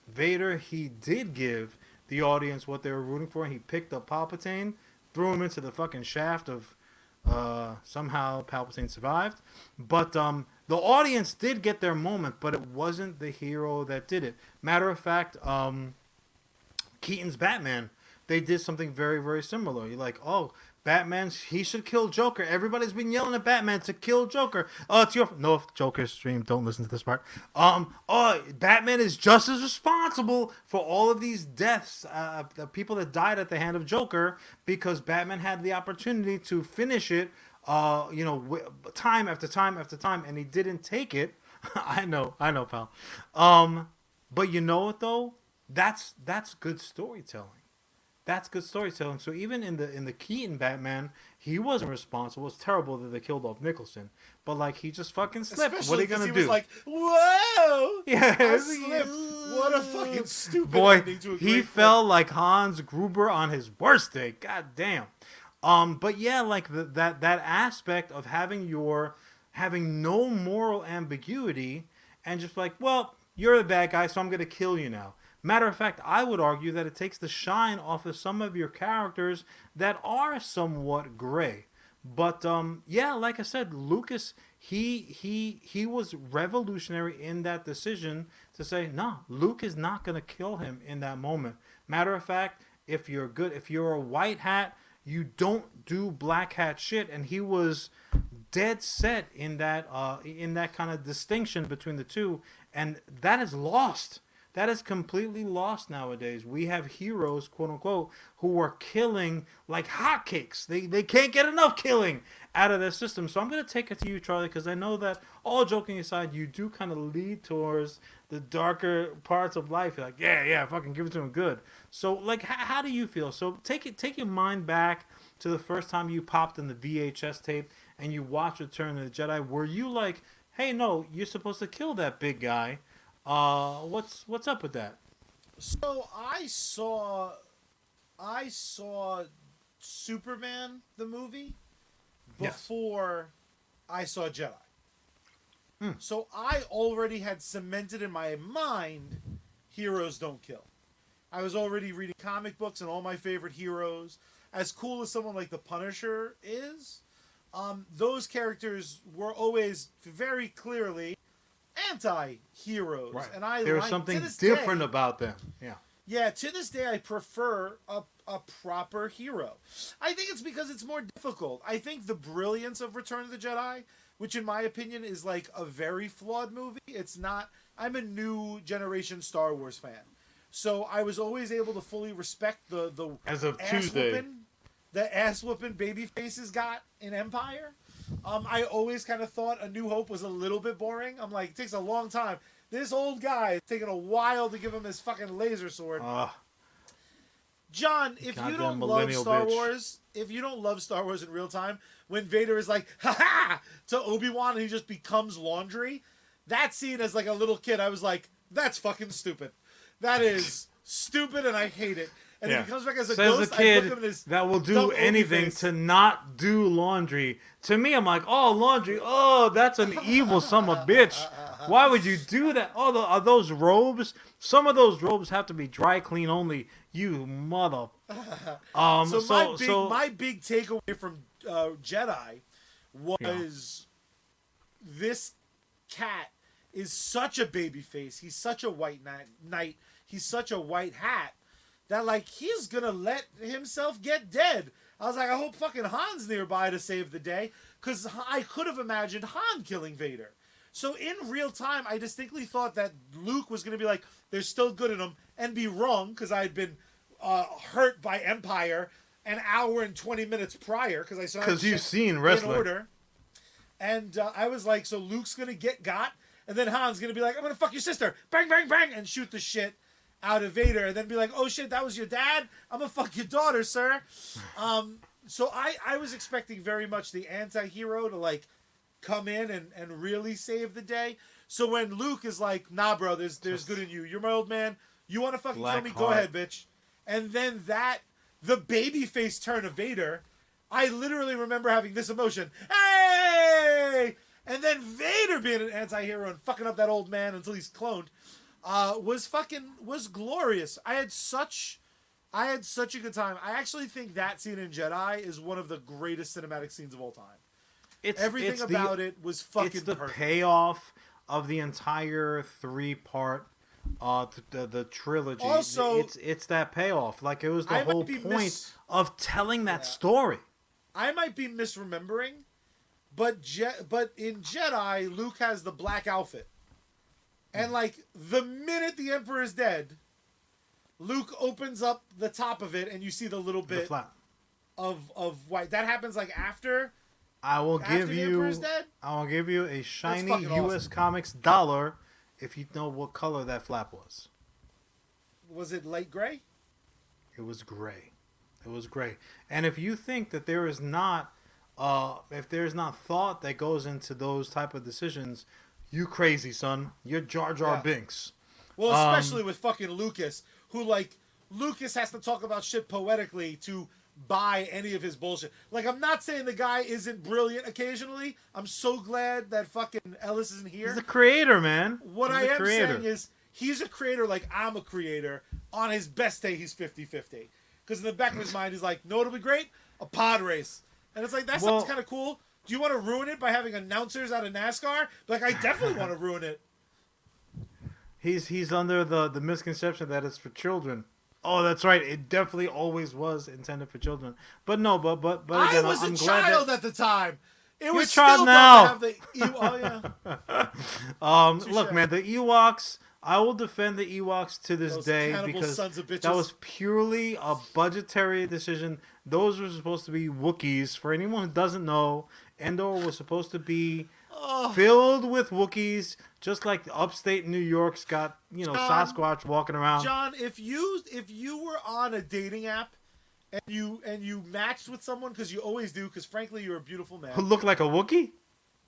Vader, he did give the audience what they were rooting for. He picked up Palpatine, threw him into the fucking shaft of. Uh, somehow Palpatine survived, but um, the audience did get their moment, but it wasn't the hero that did it. Matter of fact, um, Keaton's Batman, they did something very, very similar. You're like, oh, Batman, he should kill Joker. Everybody's been yelling at Batman to kill Joker. Oh, it's your no Joker stream. Don't listen to this part. Um, oh, Batman is just as responsible for all of these deaths, uh, the people that died at the hand of Joker, because Batman had the opportunity to finish it. Uh, you know, time after time after time, and he didn't take it. I know, I know, pal. Um, but you know what though? That's that's good storytelling. That's good storytelling. So even in the in the Keaton Batman, he wasn't responsible. It's terrible that they killed off Nicholson, but like he just fucking slipped. Especially what are you gonna he do? was like, "Whoa!" yeah, I slipped. What a fucking stupid boy. to He fell like Hans Gruber on his worst day. God damn. Um, but yeah, like the, that that aspect of having your having no moral ambiguity and just like, well, you're the bad guy, so I'm gonna kill you now. Matter of fact, I would argue that it takes the shine off of some of your characters that are somewhat gray. But um, yeah, like I said, Lucas, he he he was revolutionary in that decision to say, no, Luke is not gonna kill him in that moment. Matter of fact, if you're good, if you're a white hat, you don't do black hat shit, and he was dead set in that uh in that kind of distinction between the two, and that is lost. That is completely lost nowadays. We have heroes, quote unquote, who are killing like hotcakes. They they can't get enough killing out of their system. So I'm gonna take it to you, Charlie, because I know that all joking aside, you do kind of lead towards the darker parts of life. You're like, yeah, yeah, fucking give it to him good. So like, how, how do you feel? So take it, take your mind back to the first time you popped in the VHS tape and you watched Return of the Jedi. Were you like, hey, no, you're supposed to kill that big guy? Uh, what's what's up with that? So I saw, I saw Superman the movie Yes. before I saw Jedi. Hmm. So I already had cemented in my mind, heroes don't kill. I was already reading comic books and all my favorite heroes. As cool as someone like the Punisher is, um, those characters were always very clearly anti-heroes, and I there was like- something different day- about them. Yeah. yeah, to this day, I prefer a, a proper hero. I think it's because it's more difficult. I think the brilliance of Return of the Jedi, which in my opinion is like a very flawed movie, it's not. I'm a new generation Star Wars fan. So I was always able to fully respect the, the As of ass Tuesday. whooping, the ass whooping baby faces got in Empire. Um, I always kind of thought A New Hope was a little bit boring. I'm like, it takes a long time. This old guy, it's taking a while to give him his fucking laser sword. Uh, Jon, if you don't love Star bitch. Wars, if you don't love Star Wars in real time, when Vader is like, ha ha, to Obi Wan and he just becomes laundry, that scene as like a little kid, I was like, that's fucking stupid. That is stupid and I hate it. And yeah. if he comes back as a Says ghost, the kid look at him as that will do anything to not do laundry. To me, I'm like, oh, laundry. Oh, that's an evil son of a bitch. Why would you do that? Oh, the, are those robes? Some of those robes have to be dry clean only. You mother. Um. so, So, my big so my big takeaway from uh, Jedi was this cat is such a baby face. He's such a white knight. He's such a white hat that like he's gonna let himself get dead. I was like, I hope fucking Han's nearby to save the day, because I could have imagined Han killing Vader. So in real time, I distinctly thought that Luke was gonna be like, "There's still good in him," and be wrong because I had been uh, hurt by Empire an hour and twenty minutes prior because I saw because you've seen in order. And uh, I was like, so Luke's gonna get got, and then Han's gonna be like, I'm gonna fuck your sister, bang, bang, bang, and shoot the shit. Out of Vader and then be like, "Oh shit, that was your dad. I'm gonna fuck your daughter, sir." Um, so I I was expecting very much the anti-hero to like come in and and really save the day. So when Luke is like, "Nah, bro, there's there's good in you. You're my old man. You want to fucking kill Black me? Go ahead, bitch." And then that the baby face turn of Vader, I literally remember having this emotion. Hey! And then Vader being an anti-hero and fucking up that old man until he's cloned, uh, was fucking was glorious. I had such, I had such a good time. I actually think that scene in Jedi is one of the greatest cinematic scenes of all time. It's Everything it's about the, it was fucking It's the perfect. payoff of the entire three part. Uh, th- the, the trilogy. Also- it's it's that payoff. Like it was the I whole point mis- of telling that Yeah. story. I might be misremembering, but Je- but in Jedi, Luke has the black outfit, and like the minute the Emperor is dead, Luke opens up the top of it, and you see the little The bit flat. of of white. That happens like after I will after give the you. Dead. I will give you a shiny U.S. awesome. Comics dollar if you know what color that flap was. Was it light gray? It was gray. It was gray. And if you think that there is not, uh, if there is not thought that goes into those type of decisions, you crazy son. You're Jar Jar Yeah. Binks. Well, Um, especially with fucking Lucas, who like Lucas has to talk about shit poetically to buy any of his bullshit. Like I'm not saying the guy isn't brilliant occasionally. I'm so glad that fucking Ellis isn't here. He's the creator, man. what He's I am creator. saying is he's a creator like I'm a creator. On his best day, he's 50-50. Because in the back of his mind, he's like, "No, it'll be great, a pod race. And it's like, that Well- sounds kind of cool. Do you want to ruin it by having announcers out of NASCAR? Like, I definitely want to ruin it. He's he's under the the misconception that it's for children. Oh, that's right. It definitely always was intended for children. But no, but but but I again, was I'm a child that, at the time. It You're was still now. dumb to have the. Oh yeah. Um, look, man, the Ewoks. I will defend the Ewoks to this Those day because that was purely a budgetary decision. Those were supposed to be Wookiees. For anyone who doesn't know, Endor was supposed to be Oh, filled with Wookiees, just like upstate New York's got you know Jon- Sasquatch walking around. Jon, if you if you were on a dating app and you and you matched with someone because you always do because frankly you're a beautiful Who man, looked like a Wookiee?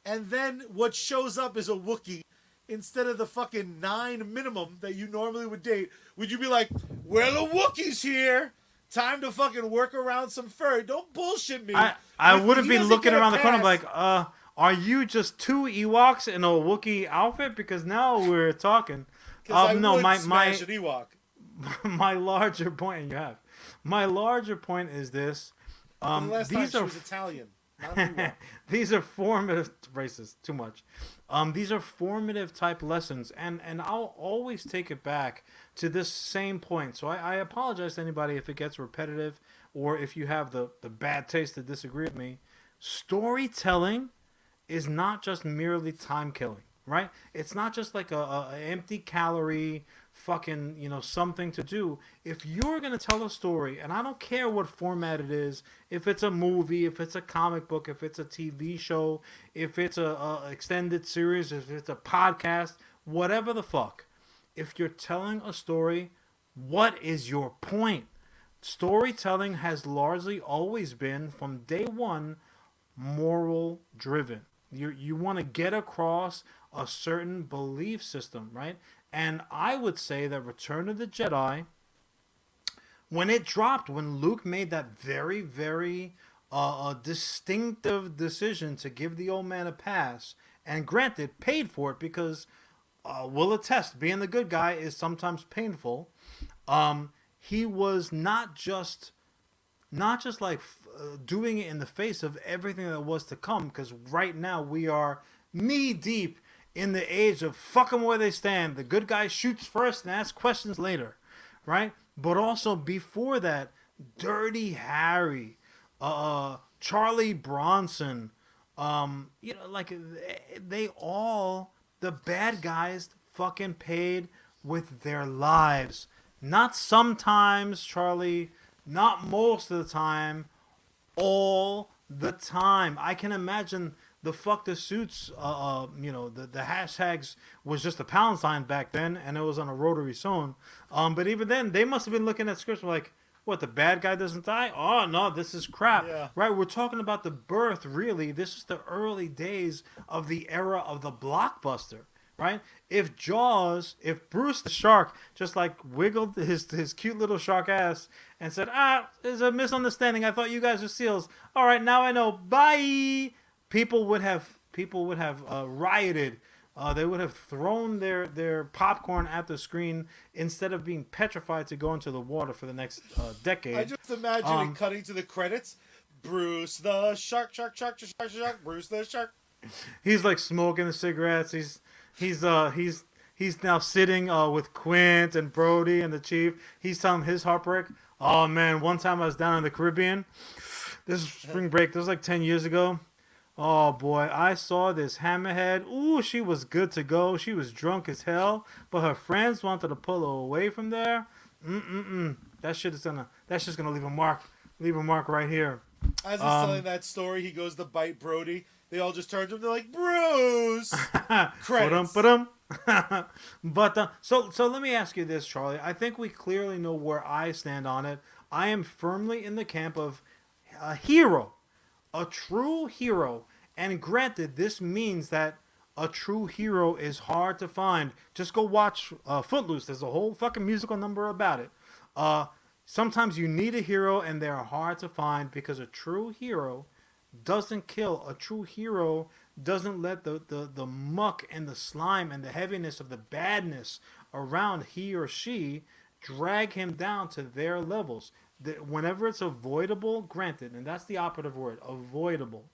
and then what shows up is a Wookiee instead of the fucking nine minimum that you normally would date, would you be like, "Well, a Wookiee's here." Time to fucking work around some fur. Don't bullshit me. I I wouldn't be looking around the corner like, uh, are you just two Ewoks in a Wookiee outfit? Because now we're talking. 'Cause I Um, no, my my an Ewok. my larger point you have my larger point is this The um time these are Italian. Not an Ewok. these are formative racist too much um these are formative type lessons and and i'll always take it back to this same point so i, I apologize to anybody if it gets repetitive or if you have the the bad taste to disagree with me storytelling is not just merely time killing, right? It's not just like a, a empty calorie fucking you know something to do. If you're gonna tell a story, and I don't care what format it is, if it's a movie, if it's a comic book, if it's a TV show, if it's a, a extended series, if it's a podcast, whatever the fuck. If you're telling a story, what is your point? Storytelling has largely always been from day one moral driven. You you want to get across a certain belief system, right? And I would say that Return of the Jedi when it dropped, when Luke made that very, very uh, uh, distinctive decision to give the old man a pass, and granted, paid for it because uh, will attest, being the good guy is sometimes painful. Um, he was not just not just like uh, doing it in the face of everything that was to come because right now we are knee deep in the age of fuck 'em where they stand the good guy shoots first and asks questions later right but also before that dirty harry uh charlie bronson um you know like they all the bad guys fucking paid with their lives not sometimes charlie not most of the time all the time. I can imagine the fuck the suits, uh, uh, you know, the, the hashtags was just a pound sign back then, and it was on a rotary zone. Um, but even then, they must have been looking at scripts like, what, the bad guy doesn't die? Oh, no, this is crap. Yeah. Right? We're talking about the birth, really. This is the early days of the era of the blockbuster. Right? If Jaws, if Bruce the shark just like wiggled his his cute little shark ass and said, "Ah, there's a misunderstanding. I thought you guys were seals. All right, now I know. Bye." People would have people would have uh, rioted. Uh, they would have thrown their, their popcorn at the screen instead of being petrified to go into the water for the next uh, decade. I just imagine Um, it cutting to the credits. Bruce the shark, shark, shark, shark, shark, shark. Bruce the shark. he's like smoking the cigarettes. He's he's uh he's he's now sitting uh with Quint and Brody and the chief. He's telling his heartbreak. Oh man, one time I was down in the Caribbean. This is spring break. This was like ten years ago. Oh boy, I saw this hammerhead. Ooh, she was good to go. She was drunk as hell, but her friends wanted to pull her away from there. Mm mm mm. That shit is gonna. That's just gonna leave a mark. Leave a mark right here. As he's Um, telling that story, he goes to bite Brody. They all just turn to him. They're like, Bruce. Ba-dum, Credits. ba-dum. but uh, so so let me ask you this, Charlie. I think we clearly know where I stand on it. I am firmly in the camp of a hero, a true hero. And granted, this means that a true hero is hard to find. Just go watch uh, Footloose. There's a whole fucking musical number about it. Uh, sometimes you need a hero, and they are hard to find because a true hero doesn't kill. A true hero doesn't let the, the, the muck and the slime and the heaviness of the badness around he or she drag him down to their levels. The, whenever it's avoidable, granted, and that's the operative word, avoidable,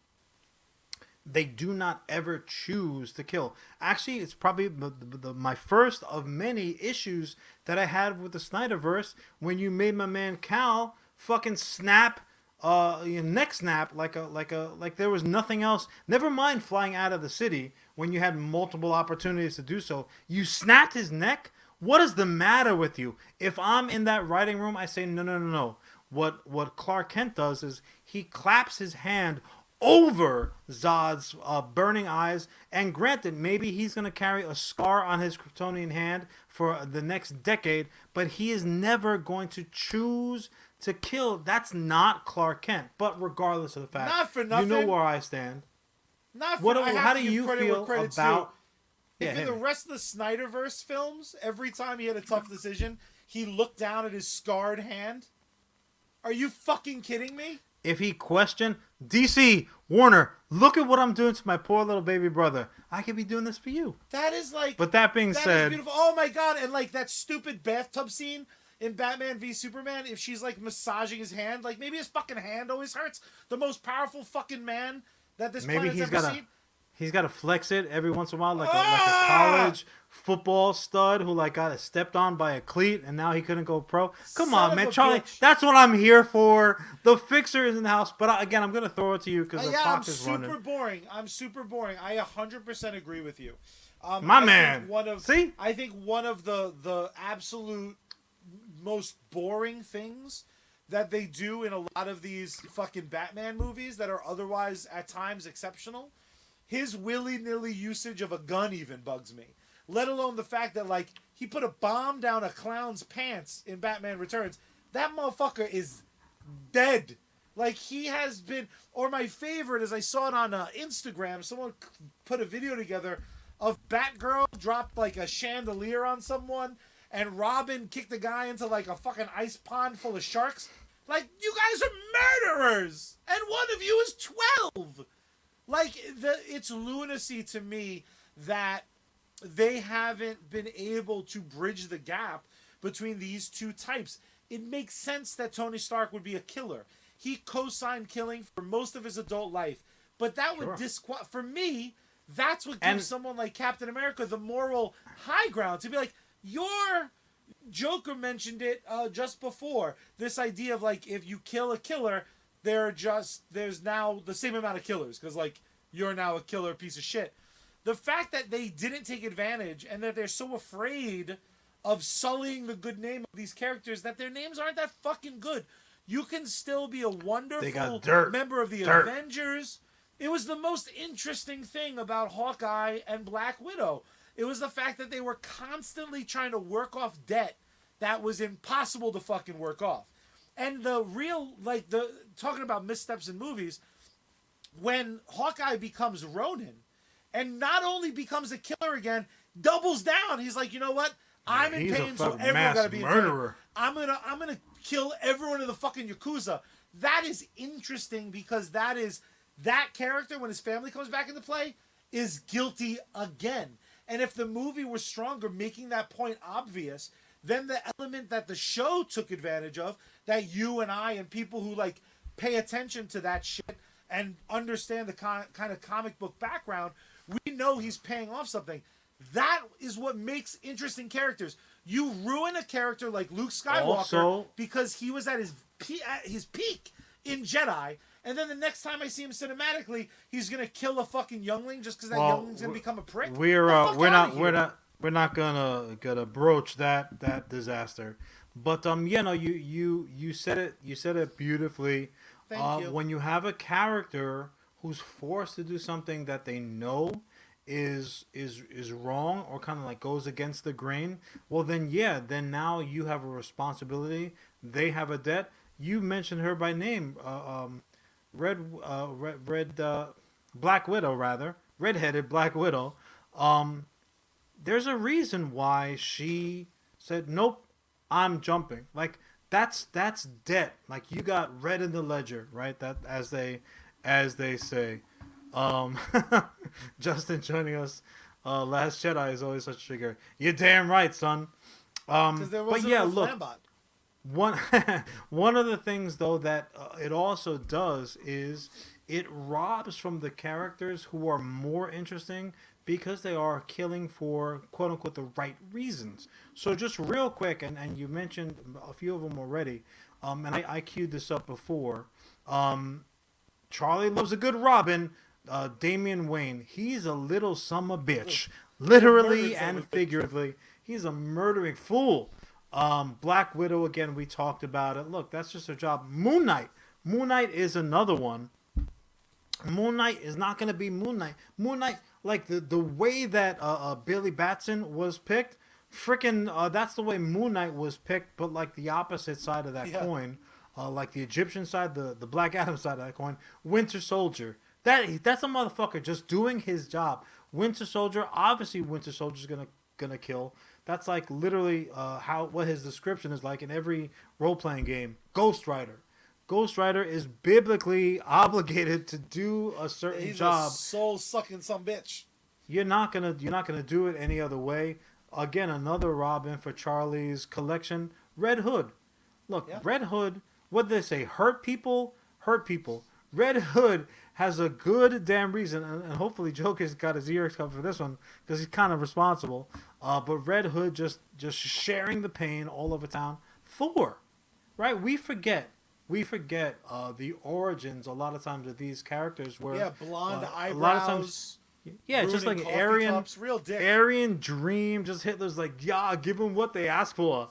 they do not ever choose to kill. Actually, it's probably the, the, my first of many issues that I had with the Snyderverse when you made my man Cal fucking snap uh your neck snap like a like a like there was nothing else. Never mind flying out of the city when you had multiple opportunities to do so. You snapped his neck. What is the matter with you? If I'm in that writing room, I say no, no, no, no. What what Clark Kent does is he claps his hand over Zod's uh, burning eyes. And granted, maybe he's going to carry a scar on his Kryptonian hand for the next decade, but he is never going to choose to kill. That's not Clark Kent. But regardless of the fact, Not for nothing. you know where I stand. Not for, What? I How do you feel about? Yeah, in the rest of the Snyderverse films, every time he had a tough decision, he looked down at his scarred hand. Are you fucking kidding me? if he questioned DC Warner, look at what I'm doing to my poor little baby brother. I could be doing this for you. That is like But that being That said, beautiful. Oh my god! And like that stupid bathtub scene in Batman v Superman, if she's like massaging his hand, like maybe his fucking hand always hurts. The most powerful fucking man that this maybe planet's ever seen. He's got to flex it every once in a while, like a, like a college football stud who like got stepped on by a cleat and now he couldn't go pro. Come Son on, man, Charlie. bitch. That's what I'm here for. The fixer is in the house, but I, again, I'm gonna throw it to you because Uh, the yeah, I'm is super running. boring. I'm super boring. I 100% agree with you. Um, My I man. One of See? I think one of the the absolute most boring things that they do in a lot of these fucking Batman movies that are otherwise at times exceptional. His willy nilly usage of a gun even bugs me. Let alone the fact that like he put a bomb down a clown's pants in Batman Returns. That motherfucker is dead. Like he has been, or my favorite is I saw it on uh, Instagram. Someone put a video together of Batgirl dropped like a chandelier on someone, and Robin kicked the guy into like a fucking ice pond full of sharks. Like you guys are murderers, and one of you is twelve. Like the it's lunacy to me that they haven't been able to bridge the gap between these two types. It makes sense that Tony Stark would be a killer. He co-signed killing for most of his adult life, but that would Sure. disqual for me. That's what gives And- someone like Captain America the moral high ground to be like, your Joker mentioned it uh, just before. This idea of like if you kill a killer, there are just there's now the same amount of killers because like you're now a killer piece of shit. The fact that they didn't take advantage and that they're so afraid of sullying the good name of these characters that their names aren't that fucking good. You can still be a wonderful member of the Dirt. Avengers It was the most interesting thing about Hawkeye and Black Widow. It was the fact that they were constantly trying to work off debt that was impossible to fucking work off. And the real, like, the talking about missteps in movies, when Hawkeye becomes Ronin and not only becomes a killer again, doubles down. He's like, you know what? I'm in pain, so everyone gotta be in pain. murderer. I'm gonna I'm gonna kill everyone in the fucking Yakuza. That is interesting because that is that character when his family comes back into play is guilty again. And if the movie were stronger, making that point obvious, then the element that the show took advantage of, that you and I and people who like pay attention to that shit and understand the kind kind of comic book background, we know he's paying off something. That is what makes interesting characters. You ruin a character like Luke Skywalker Also- because he was at his pe- at his peak in Jedi, and then the next time I see him cinematically, he's gonna kill a fucking youngling just because that Well, youngling's gonna become a prick. We're uh, we're not we're not we're not gonna gonna broach that that disaster. But um, yeah, no, you you you said it you said it beautifully. Thank uh, you. When you have a character who's forced to do something that they know is is is wrong or kind of like goes against the grain, well then yeah, then now you have a responsibility. They have a debt. You mentioned her by name, uh, um, Red uh, Red Red uh, Black Widow rather, redheaded Black Widow. Um, there's a reason why she said nope i'm jumping. Like that's that's debt. Like you got red in the ledger right? That as they as they say. Um justin joining us uh last jedi is always such a trigger. You're damn right son. Um but yeah look Lambot. one one of the things though that uh, it also does is it robs from the characters who are more interesting because they are killing for quote unquote the right reasons. So just real quick, and, and you mentioned a few of them already, um, and I, I queued this up before. Um, Charlie loves a good Robin. Uh, Damian Wayne, he's a little summer bitch, literally and of a bitch. figuratively. He's a murdering fool. Um, Black Widow again, we talked about it. Look, that's just her job. Moon Knight, Moon Knight is another one. Moon Knight is not going to be Moon Knight. Moon Knight, like the the way that uh, uh, Billy Batson was picked, freaking, uh, that's the way Moon Knight was picked, but like the opposite side of that Yeah. coin, uh, like the Egyptian side, the the Black Adam side of that coin. Winter Soldier, that that's a motherfucker just doing his job. Winter Soldier, obviously, Winter Soldier's gonna gonna kill. That's like literally uh, how what his description is like in every role playing game. Ghost Rider. Ghost Rider is biblically obligated to do a certain He's job. soul sucking some bitch. You're not gonna you're not gonna do it any other way. Again, another Robin for Charlie's collection. Red Hood. Look, Yeah. Red Hood. What did they say? Hurt people, hurt people. Red Hood has a good damn reason, and, and hopefully Joker's got his ears covered for this one because he's kind of responsible. Uh, but Red Hood just just sharing the pain all over town. Thor, right? We forget. We forget uh, the origins a lot of times of these characters. Where Yeah, blonde uh, eyebrows. A lot of times, yeah, just like Aryan, cups, real dick. Aryan dream. Just Hitler's like, yeah, give him what they ask for.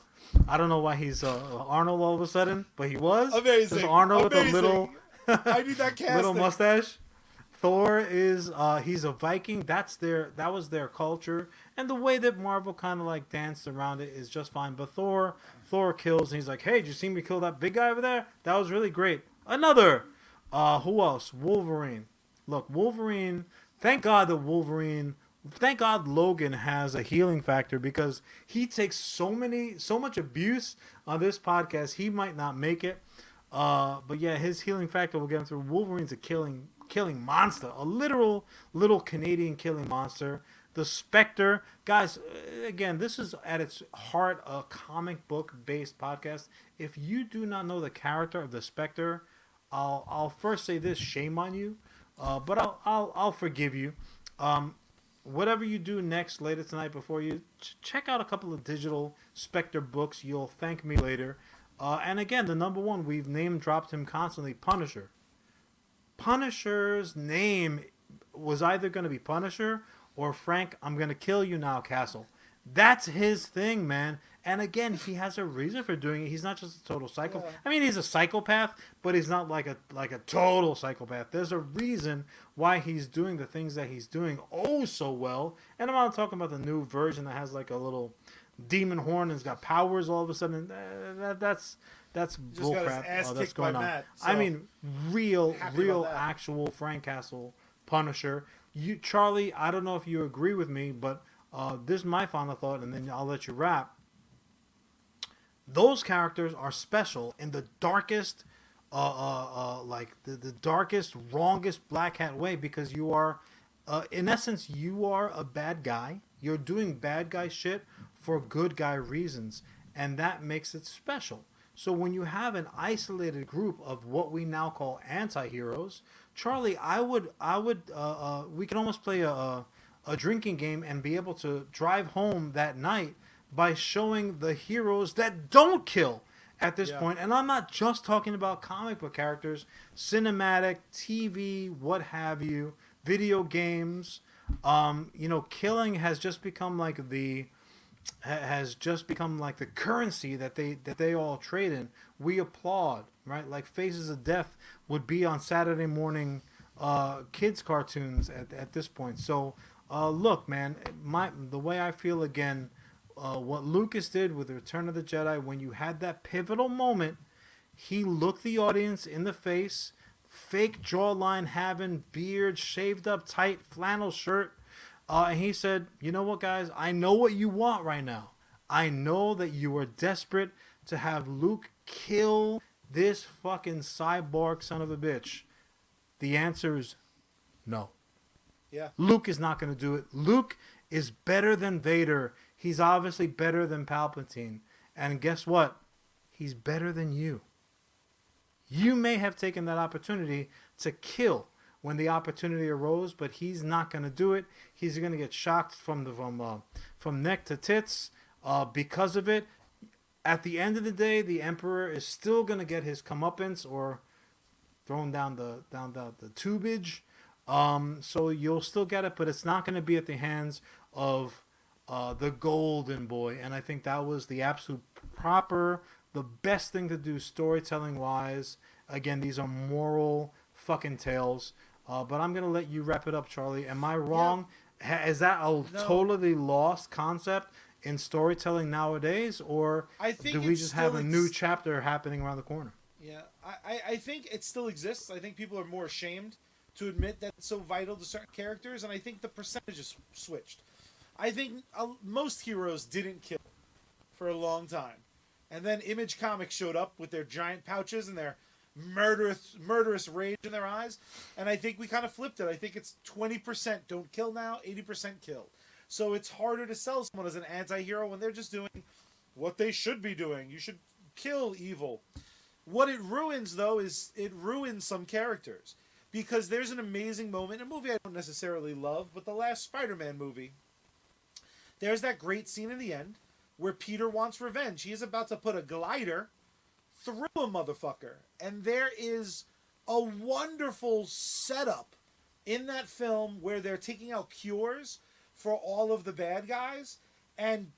I don't know why he's uh, Arnold all of a sudden, but he was. Amazing. Just Arnold with a little, I need that casting. little mustache. Thor is uh, he's a Viking. That's their that was their culture, and the way that Marvel kind of like danced around it is just fine. But Thor, Thor kills, and he's like, "Hey, did you see me kill that big guy over there? That was really great." Another, uh, who else? Wolverine. Look, Wolverine. Thank God the Wolverine. Thank God Logan has a healing factor because he takes so many, so much abuse on this podcast. He might not make it. Uh, but yeah, his healing factor will get him through. Wolverine's a killing killing monster, a literal little Canadian killing monster. The Spectre, guys. uh, Again, this is at its heart a comic book based podcast. If you do not know the character of the Spectre, I'll I'll first say this: shame on you. Uh, but I'll I'll I'll forgive you. Um, whatever you do next later tonight before you ch- check out a couple of digital Spectre books. You'll thank me later. Uh, and again, the number one we've name dropped him constantly, Punisher. Punisher's name was either going to be Punisher or Frank. I'm going to kill you now, Castle. That's his thing, man. And again, he has a reason for doing it. He's not just a total psycho. Yeah. I mean, he's a psychopath, but he's not like a like a total psychopath. There's a reason why he's doing the things that he's doing oh so well. And I'm not talking about the new version that has like a little demon horn and has got powers all of a sudden. Uh, that, that's that's Just got his bullcrap. uh, that's going on. Matt, I mean, real, real, actual Frank Castle Punisher. You, Charlie. I don't know if you agree with me, but uh, this is my final thought, and then I'll let you wrap. Those characters are special in the darkest, uh, uh, uh, like the, the darkest, wrongest black hat way because you are, uh, in essence, you are a bad guy. You're doing bad guy shit for good guy reasons, and that makes it special. So when you have an isolated group of what we now call anti-heroes, Charlie, I would, I would, uh, uh, we can almost play a, a, a drinking game and be able to drive home that night by showing the heroes that don't kill at this Yeah. point. And I'm not just talking about comic book characters, cinematic, TV, what have you, video games. Um, you know, killing has just become like the has just become like the currency that they that they all trade in. We applaud, right? Like Faces of Death would be on Saturday morning uh, kids cartoons at, at this point. So uh, look, man, my the way I feel again, uh, what Lucas did with Return of the Jedi when you had that pivotal moment, he looked the audience in the face, fake jawline having, beard, shaved up tight, flannel shirt. Uh, and he said, You know what, guys? I know what you want right now. I know that you are desperate to have Luke kill this fucking cyborg son of a bitch. The answer is no. Yeah. Luke is not going to do it. Luke is better than Vader. He's obviously better than Palpatine. And guess what? He's better than you. You may have taken that opportunity to kill when the opportunity arose, but he's not going to do it. He's going to get shocked from the from uh, from neck to tits uh, because of it. At the end of the day, the Emperor is still going to get his comeuppance or thrown down the down the, the tubage. Um, so you'll still get it, but it's not going to be at the hands of uh, the golden boy. And I think that was the absolute proper, the best thing to do storytelling wise. Again, these are moral fucking tales. Uh, but I'm going to let you wrap it up, Charlie. Am I wrong? Ha- Is that a totally lost concept in storytelling nowadays? Or I think do we just have a still new chapter happening around the corner? Yeah, I, I, I think it still exists. I think people are more ashamed to admit that it's so vital to certain characters, and I think the percentages switched. I think uh, most heroes didn't kill for a long time, and then Image Comics showed up with their giant pouches and their murderous murderous rage in their eyes, and I think we kind of flipped it. I think it's twenty percent don't kill now, eighty percent kill. So it's harder to sell someone as an anti-hero when they're just doing what they should be doing. You should kill evil. What it ruins, though, is it ruins some characters because there's an amazing moment a movie I don't necessarily love, but the last Spider-Man movie. There's that great scene in the end where Peter wants revenge. He is about to put a glider through a motherfucker, and there is a wonderful setup in that film where they're taking out cures for all of the bad guys, and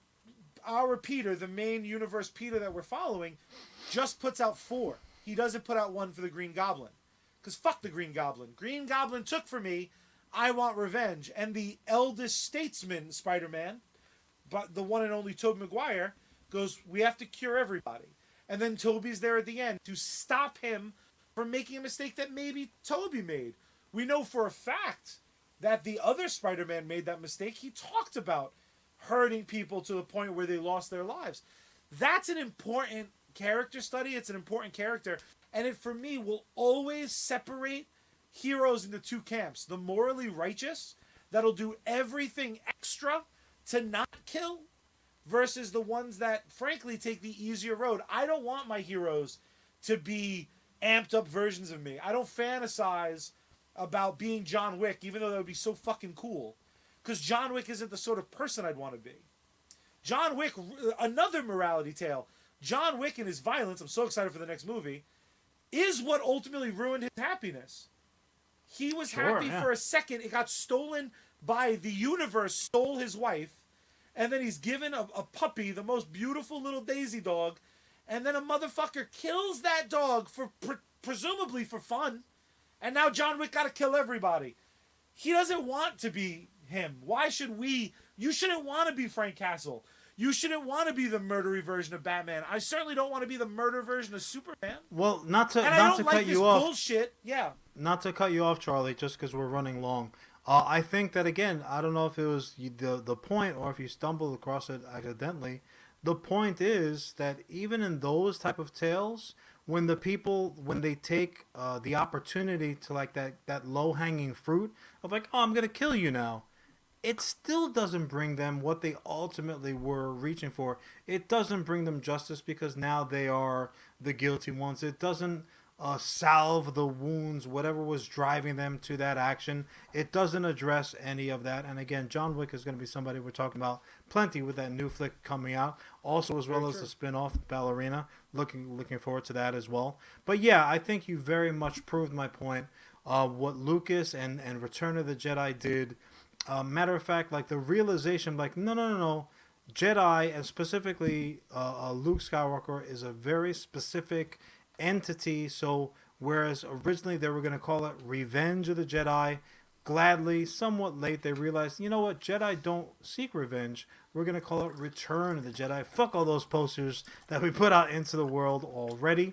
our Peter, the main universe Peter that we're following, just puts out four. He doesn't put out one for the Green Goblin. Because fuck the Green Goblin. Green Goblin took for me. I want revenge. And the eldest statesman, Spider Man, but the one and only Tobey Maguire, goes, We have to cure everybody. And then Tobey's there at the end to stop him from making a mistake that maybe Toby made. We know for a fact that the other Spider Man made that mistake. He talked about hurting people to the point where they lost their lives. That's an important character study. It's an important character. And it, for me, will always separate heroes into two camps the morally righteous, that'll do everything extra to not kill, versus the ones that, frankly, take the easier road. I don't want my heroes to be amped up versions of me. I don't fantasize about being John Wick, even though that would be so fucking cool. Because John Wick isn't the sort of person I'd want to be. John Wick, another morality tale. John Wick and his violence, I'm so excited for the next movie, is what ultimately ruined his happiness. He was Sure, happy yeah. for a second. It got stolen by the universe, stole his wife, and then he's given a, a puppy, the most beautiful little Daisy dog, and then a motherfucker kills that dog for pre- presumably for fun, and now John Wick got to kill everybody. He doesn't want to be him. Why should we? You shouldn't want to be Frank Castle. You shouldn't want to be the murdery version of Batman. I certainly don't want to be the murder version of Superman. Well, not to And I not don't to like cut this you off. bullshit. Yeah. not to cut you off, Charlie, just because we're running long. Uh, I think that again, I don't know if it was the the point or if you stumbled across it accidentally. The point is that even in those type of tales, when the people when they take uh, the opportunity to like that that low hanging fruit of like, oh, I'm gonna kill you now, it still doesn't bring them what they ultimately were reaching for. It doesn't bring them justice because now they are the guilty ones. It doesn't uh, salve the wounds, whatever was driving them to that action. It doesn't address any of that. And again, John Wick is going to be somebody we're talking about plenty with that new flick coming out. Also, as well Very as true. the spin-off Ballerina. Looking looking forward to that as well. But yeah, I think you very much proved my point. Uh, what Lucas and and Return of the Jedi did. Uh, matter of fact, like the realization, like no, no, no, no. Jedi and specifically uh, uh, Luke Skywalker is a very specific entity. So whereas originally they were going to call it Revenge of the Jedi, gladly, somewhat late, they realized, you know what, Jedi don't seek revenge. We're going to call it Return of the Jedi. Fuck all those posters that we put out into the world already.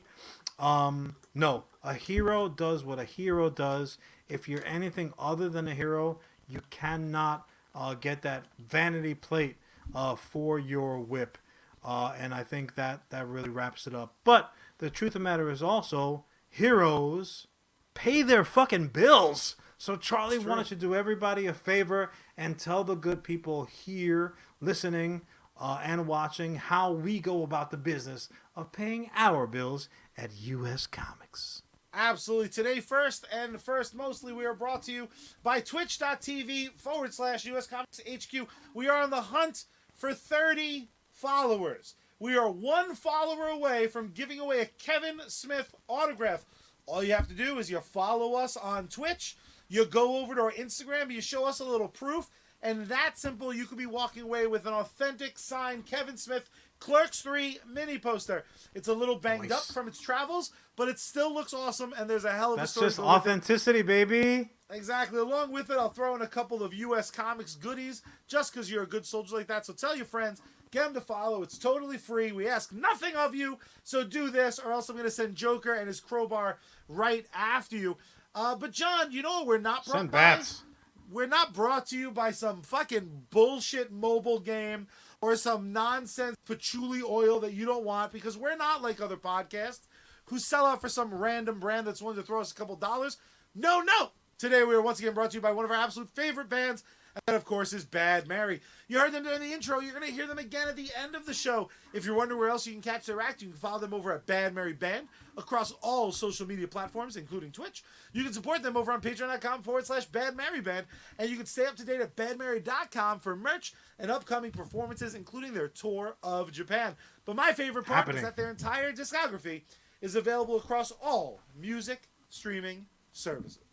Um, no, a hero does what a hero does. If you're anything other than a hero, you cannot uh, get that vanity plate uh, for your whip. Uh, and I think that that really wraps it up. But the truth of the matter is also heroes pay their fucking bills. So Charlie wanted to do everybody a favor and tell the good people here, listening uh, and watching, how we go about the business of paying our bills at U.S. Comics. Absolutely. Today, first and first, mostly, we are brought to you by twitch.tv forward slash US Comics HQ. We are on the hunt for 30 followers. We are one follower away from giving away a Kevin Smith autograph. All you have to do is you follow us on Twitch, you go over to our Instagram, you show us a little proof, and that simple, you could be walking away with an authentic signed Kevin Smith Clerks 3 mini poster. It's a little banged Nice. up from its travels, but it still looks awesome, and there's a hell of That's a story. just to go with authenticity, baby. Exactly. Along with it, I'll throw in a couple of U.S. Comics goodies just because you're a good soldier like that. So tell your friends, get them to follow. It's totally free. We ask nothing of you. So do this, or else I'm going to send Joker and his crowbar right after you. Uh, but John, you know what we're not brought Send bats. We're not brought to you by some fucking bullshit mobile game or some nonsense patchouli oil that you don't want because we're not like other podcasts who sell out for some random brand that's willing to throw us a couple dollars. No, no. Today we are once again brought to you by one of our absolute favorite bands, and that of course is Bad Mary. You heard them during the intro. You're going to hear them again at the end of the show. If you're wondering where else you can catch their act, you can follow them over at Bad Mary Band across all social media platforms, including Twitch. You can support them over on patreon.com forward slash Bad Mary Band, and you can stay up to date at badmary.com for merch and upcoming performances, including their tour of Japan. But my favorite part Happening. is that their entire discography is available across all music streaming services.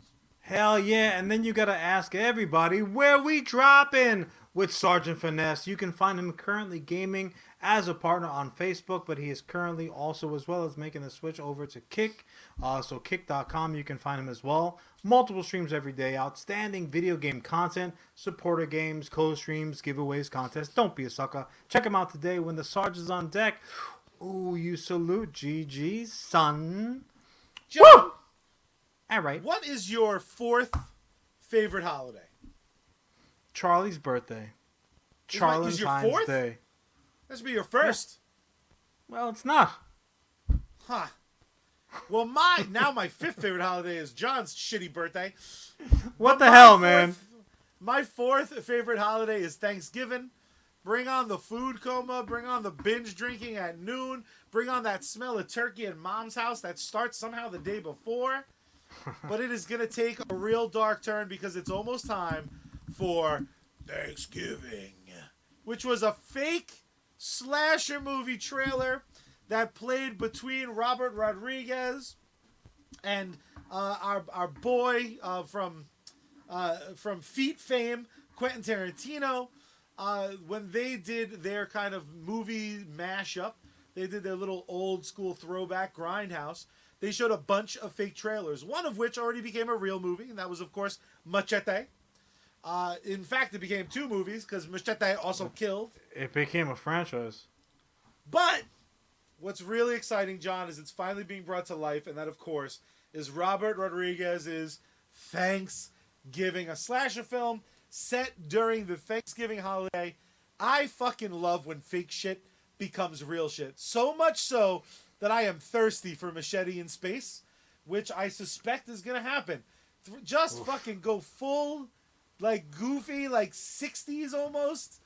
Hell yeah, and then you gotta ask everybody where we dropping with Sergeant Finesse. You can find him currently gaming as a partner on Facebook, but he is currently also as well as making the switch over to Kick. Uh, so kick.com, you can find him as well. Multiple streams every day, outstanding video game content, supporter games, co-streams, giveaways, contests. Don't be a sucker. Check him out today when the Sarge is on deck. Ooh, you salute GG, son. John, All right, what is your fourth favorite holiday? Charlie's birthday. Charlie's my- is your fourth? Day. This would be your first. Well, it's not. Huh. Well, my now my fifth favorite holiday is John's shitty birthday. What But the hell, fourth- man? My fourth favorite holiday is Thanksgiving. Bring on the food coma. Bring on the binge drinking at noon. Bring on that smell of turkey at mom's house that starts somehow the day before. But it is going to take a real dark turn because it's almost time for Thanksgiving, which was a fake slasher movie trailer that played between Robert Rodriguez and uh, our our boy uh, from uh, from Feet fame, Quentin Tarantino. uh, when they did their kind of movie mashup, they did their little old school throwback grindhouse. They showed a bunch of fake trailers, one of which already became a real movie, and that was, of course, Machete. Uh, in fact, it became two movies because Machete also killed. It became a franchise. But what's really exciting, John, is it's finally being brought to life, and that, of course, is Robert Rodriguez's Thanksgiving, a slasher film set during the Thanksgiving holiday. I fucking love when fake shit becomes real shit. So much so that I am thirsty for Machete in Space, which I suspect is going to happen. Just Oof. fucking go full, like goofy, like 60s almost.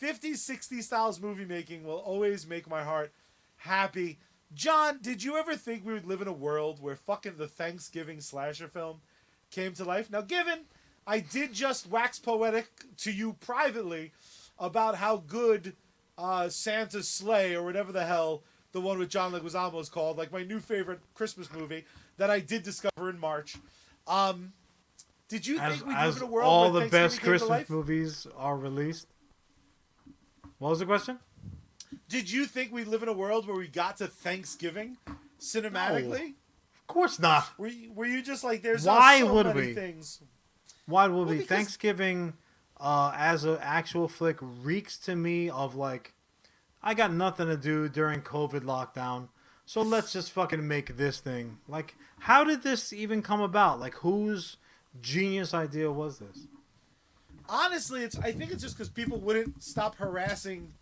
50s, 60s styles movie making will always make my heart happy. John, did you ever think we would live in a world where fucking the Thanksgiving slasher film came to life? Now, given I did just wax poetic to you privately about how good uh, Santa's Sleigh or whatever the hell the one with John Leguizamo is called, like my new favorite Christmas movie that I did discover in March. Um, did you As, think we live in a world where all the best Thanksgiving came to Christmas movies are released. What was the question? Did you think we live in a world where we got to Thanksgiving cinematically? Of course not. Were you, were you just like there's Why so would many we? things? Why would Well, be because- Thanksgiving uh, as an actual flick reeks to me of like I got nothing to do during COVID lockdown, so let's just fucking make this thing. Like, how did this even come about? Like, whose genius idea was this? Honestly, it's I think it's just because people wouldn't stop harassing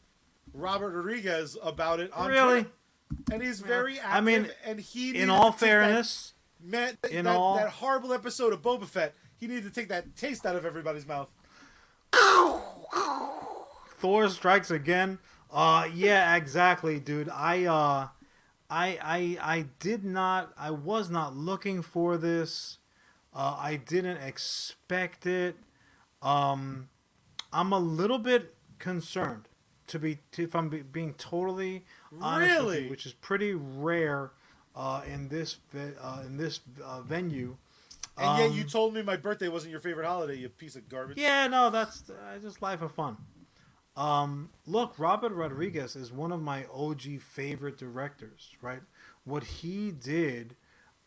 Robert Rodriguez about it on Really? Twitter. And he's very active. I mean, and he In all take that- fairness, man, that, in that, all- that horrible episode of Boba Fett, he needed to take that taste out of everybody's mouth. Thor strikes again. Uh yeah, exactly, dude. I uh I I I did not I was not looking for this. Uh I didn't expect it. Um I'm a little bit concerned to be to, if I'm be, being totally honest Really? you, which is pretty rare uh in this uh, in this uh, venue. And yet you Um, told me my birthday wasn't your favorite holiday, you piece of garbage. yeah, no, that's uh, just life of fun. Um, look, Robert Rodriguez is one of my OG favorite directors. Right, what he did,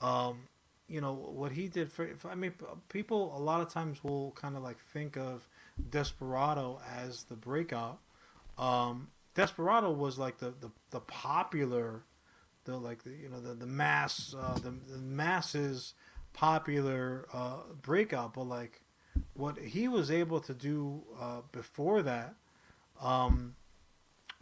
um, you know, what he did for, I mean, people a lot of times will kind of like think of Desperado as the breakout. Um, Desperado was like the the, the popular, the like the you know the the mass uh, the, the masses popular uh, breakout, but like what he was able to do uh, before that, um,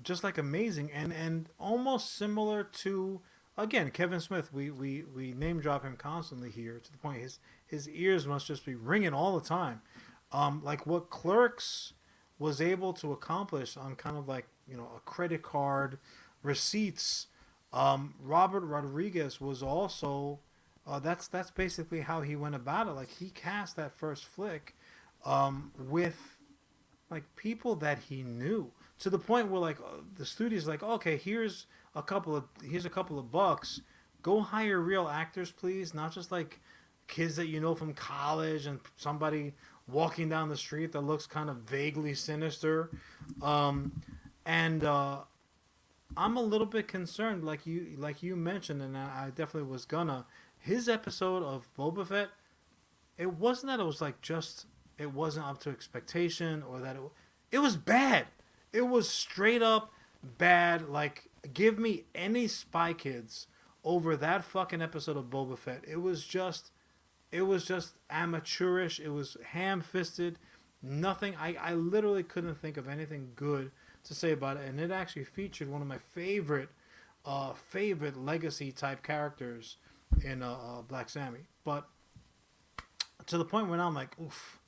just like amazing and and almost similar to again Kevin Smith. We we we name drop him constantly here to the point his his ears must just be ringing all the time. Um, like what Clerks was able to accomplish on kind of like you know a credit card receipts. Um, Robert Rodriguez was also uh, that's that's basically how he went about it. Like he cast that first flick um, with like people that he knew to the point where like uh, the studio's like, okay, here's a couple of here's a couple of bucks. Go hire real actors, please, not just like kids that you know from college and somebody walking down the street that looks kind of vaguely sinister. Um, and uh, I'm a little bit concerned, like you like you mentioned, and I I definitely was gonna. His episode of Boba Fett, it wasn't that it was like just it wasn't up to expectation or that it it was bad. It was straight up bad. Like give me any Spy Kids over that fucking episode of Boba Fett. It was just it was just amateurish. It was ham fisted. Nothing. I, I literally couldn't think of anything good to say about it. And it actually featured one of my favorite, uh, favorite legacy type characters in uh, uh, Black Sammy. But to the point where now I'm like, oof,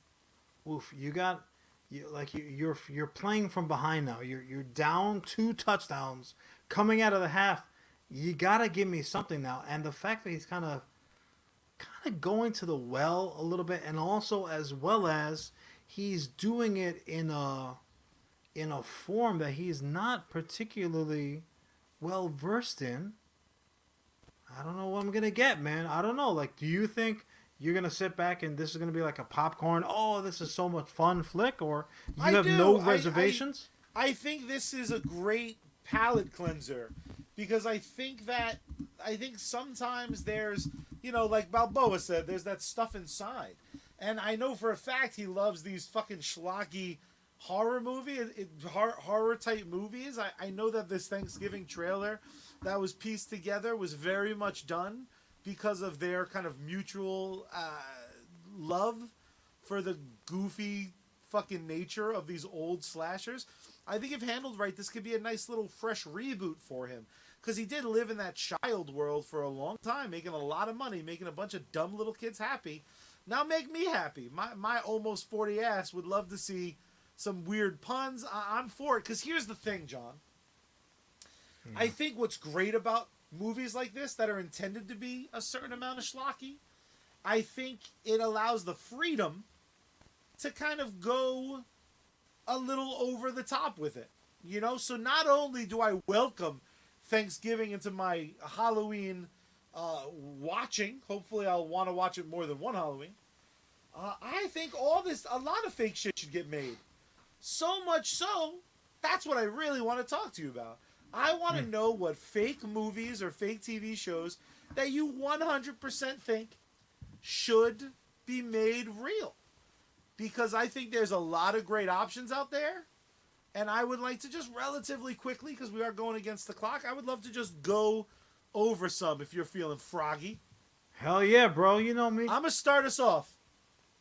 oof. You got, you like you, you're you're playing from behind now. You're you're down two touchdowns coming out of the half. You gotta give me something now. And the fact that he's kind of kind of going to the well a little bit and also as well as he's doing it in a in a form that he's not particularly well versed in i don't know what i'm gonna get man i don't know like do you think you're gonna sit back and this is gonna be like a popcorn. Oh, this is so much fun flick, or you I have do. no I- I- reservations. I think this is a great palate cleanser because I think that I think sometimes there's you know like Balboa said there's that stuff inside, and I know for a fact he loves these fucking schlocky horror movie it, it- horror type movies. I, I know that this Thanksgiving trailer that was pieced together was very much done because of their kind of mutual uh, love for the goofy fucking nature of these old slashers. I think if handled right, this could be a nice little fresh reboot for him. Because he did live in that child world for a long time, making a lot of money, making a bunch of dumb little kids happy. Now make me happy. My, my almost 40 ass would love to see some weird puns. I, I'm for it. Because here's the thing, John. I think what's great about movies like this that are intended to be a certain amount of schlocky, I think it allows the freedom to kind of go a little over the top with it. You know, so not only do I welcome Thanksgiving into my Halloween uh, watching, hopefully I'll want to watch it more than one Halloween. Uh, I think all this, a lot of fake shit should get made. So much so, that's what I really want to talk to you about. I want to know what fake movies or fake TV shows that you 100% think should be made real. Because I think there's a lot of great options out there. And I would like to just relatively quickly, because we are going against the clock, I would love to just go over some if you're feeling froggy. Hell yeah, bro. You know me. I'm gonna start us off.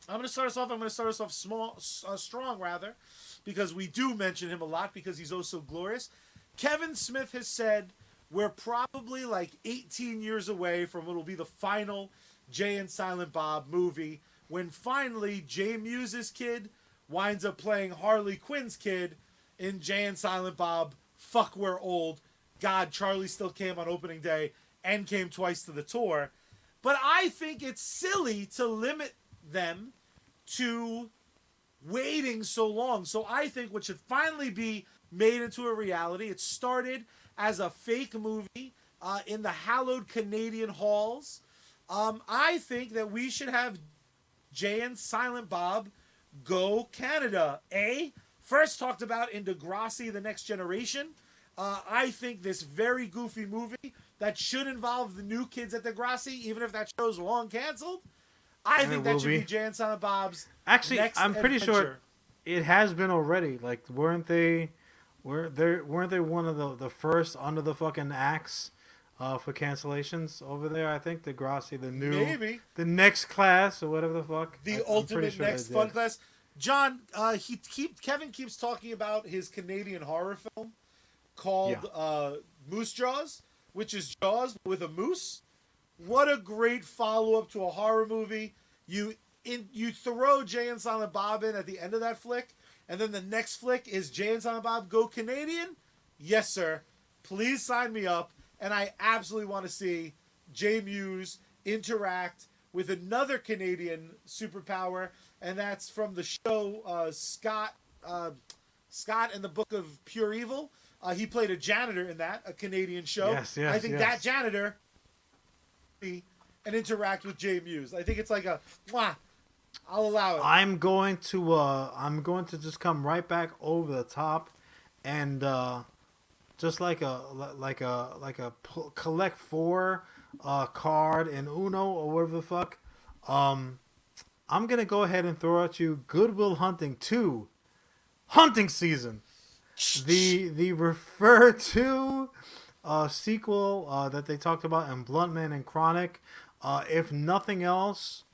I'm gonna start us off. I'm gonna start us off small, uh, strong rather, because we do mention him a lot because he's oh so glorious. Kevin Smith has said we're probably like 18 years away from what will be the final Jay and Silent Bob movie when finally Jay Mewes's kid winds up playing Harley Quinn's kid in Jay and Silent Bob. Fuck, we're old. God, Charlie still came on opening day and came twice to the tour. But I think it's silly to limit them to waiting so long. So I think what should finally be made into a reality, it started as a fake movie uh, in the hallowed Canadian halls. Um, I think that we should have Jay and Silent Bob go Canada. A first talked about in Degrassi: The Next Generation. Uh, I think this very goofy movie that should involve the new kids at Degrassi, even if that show's long canceled. I And think that should be. be Jay and Silent Bob's. Actually, I'm pretty sure it has been already. Like, weren't they? Were they? Weren't they one of the the first under the fucking axe uh, for cancellations over there? I think Degrassi, the new, Maybe. the next class or whatever the fuck. the I- ultimate sure next fun class. John, uh, he keep Kevin keeps talking about his Canadian horror film called Yeah. uh, Moose Jaws, which is Jaws with a moose. What a great follow up to a horror movie. You in you throw Jay and Silent Bob in at the end of that flick, and then the next flick is Jay and Silent Bob go Canadian. Yes, sir. Please sign me up, and I absolutely want to see Jay Mewes interact with another Canadian superpower, and that's from the show uh, Scott uh, Scott and the Book of Pure Evil. Uh, he played a janitor in that, a Canadian show. Yes, yes, I think yes. that janitor and interact with Jay Mewes. I think it's like a mwah. I'll allow it. I'm going to uh I'm going to just come right back over the top and uh just like a like a like a collect four uh card in Uno or whatever the fuck. Um I'm to go ahead and throw at you Good Will Hunting 2 Hunting Season. The the refer to uh sequel uh that they talked about in Bluntman and Chronic. Uh if nothing else,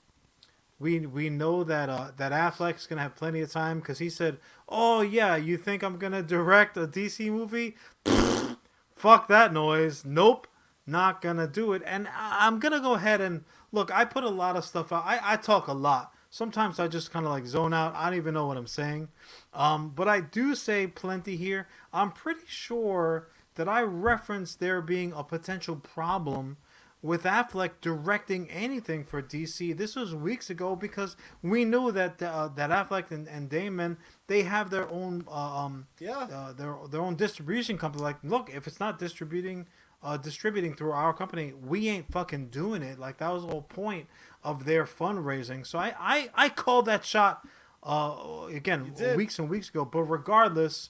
we we know that uh, that Affleck's gonna have plenty of time because he said, "Oh yeah, you think I'm gonna direct a DC movie? Fuck that noise. Nope, not gonna do it." And I- I'm gonna go ahead and look. I put a lot of stuff out. I, I talk a lot. Sometimes I just kind of like zone out. I don't even know what I'm saying. Um, but I do say plenty here. I'm pretty sure that I referenced there being a potential problem with Affleck directing anything for DC. This was weeks ago because we knew that uh, that Affleck and, and Damon they have their own uh, um yeah. uh, their their own distribution company. Like, look, if it's not distributing uh, distributing through our company, we ain't fucking doing it. Like that was the whole point of their fundraising. So I I, I called that shot uh, again weeks and weeks ago. But regardless,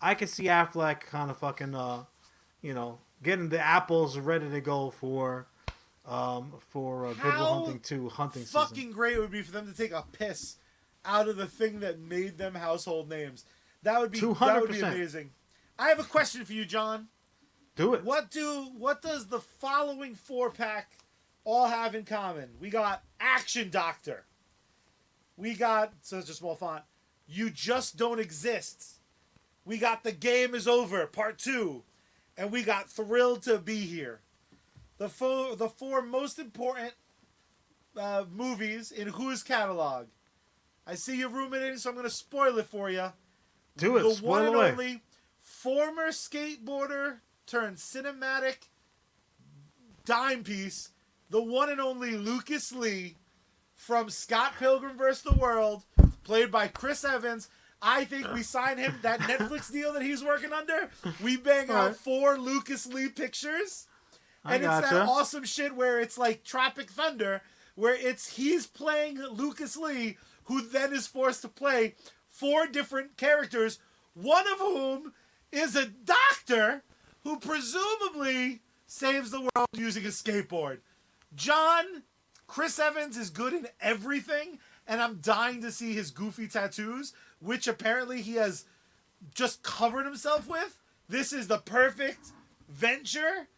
I can see Affleck kind of fucking uh, you know, getting the apples ready to go for um for uh, Good Will Hunting two hunting fucking season. great it would be for them to take a piss out of the thing that made them household names. That would be that would be 200%. amazing. I have a question for you, John. Do it. What do what does the following four pack all have in common? We got Action Doctor. We got such a small font. You just don't exist. We got The Game is Over, part two. And we got Thrilled to Be Here. The four the four most important uh, movies in whose catalog. I see you ruminating, so I'm gonna spoil it for you Do it. the Spoil one and away. only former skateboarder turned cinematic dime piece, the one and only Lucas Lee from Scott Pilgrim vs. the World, played by Chris Evans. I think we sign him that Netflix deal that he's working under. We bang out four Lucas Lee pictures. I And it's that awesome shit where it's like Tropic Thunder, where it's he's playing Lucas Lee, who then is forced to play four different characters, one of whom is a doctor who presumably saves the world using a skateboard. John, Chris Evans is good in everything, and I'm dying to see his goofy tattoos, which apparently he has just covered himself with. This is the perfect venture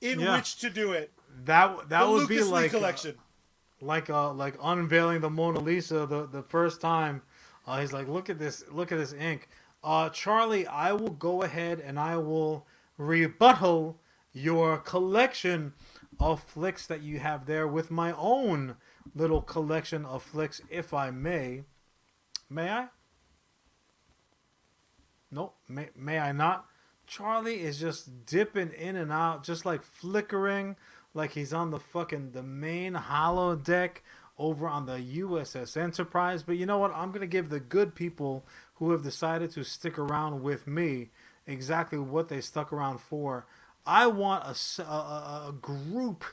in Yeah. which to do it. That that the would Lucas be Lee like uh, collection. like uh like unveiling the Mona Lisa the the first time. Uh, he's like, look at this, look at this ink. Uh, Charlie, I will go ahead and I will rebuttal your collection of flicks that you have there with my own little collection of flicks, if I may. May I? Nope. May, may I not? Charlie is just dipping in and out, just like flickering, like he's on the fucking the main holodeck over on the USS Enterprise. But you know what? I'm gonna give the good people who have decided to stick around with me exactly what they stuck around for. I want a a group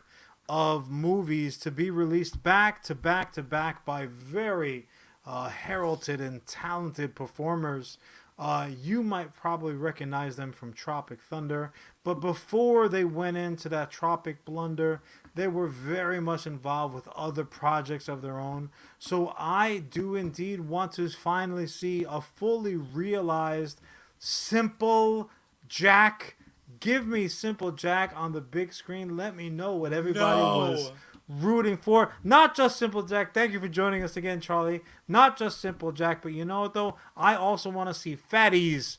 of movies to be released back to back to back by very uh, heralded and talented performers. Uh, you might probably recognize them from Tropic Thunder, but before they went into that Tropic Blunder, they were very much involved with other projects of their own. So I do indeed want to finally see a fully realized Simple Jack. Give me Simple Jack on the big screen. Let me know what everybody No. was rooting for. Not just Simple Jack. Thank you for joining us again, Charlie. Not just Simple Jack, but you know what though? I also want to see Fatties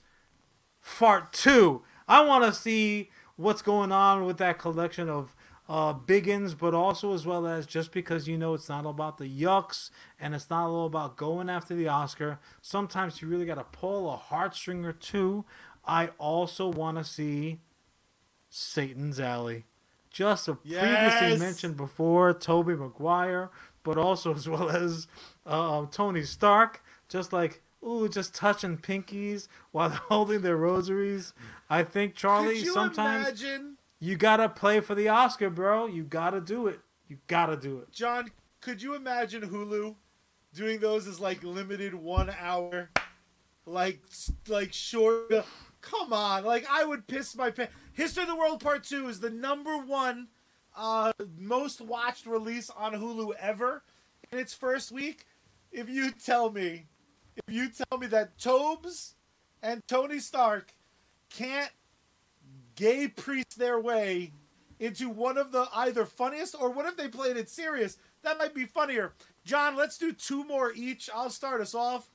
Fart 2. I want to see what's going on with that collection of uh, biggins, but also as well as just because you know it's not all about the yucks and it's not all about going after the Oscar. Sometimes you really got to pull a heartstring or two. I also want to see Satan's Alley. Just a Yes! previously mentioned before, Tobey Maguire, but also as well as uh, Tony Stark. Just like ooh, just touching pinkies while they're holding their rosaries. I think Charlie you sometimes imagine, you gotta play for the Oscar, bro. You gotta do it. You gotta do it. John? Could you imagine Hulu doing those as like limited one hour, like like short? Come on, like I would piss my pants. History of the World Part Two is the number one uh, most watched release on Hulu ever in its first week. If you tell me, if you tell me that Tobes and Tony Stark can't gay priest their way into one of the either funniest or what if they played it serious? That might be funnier. John, let's do two more each. I'll start us off.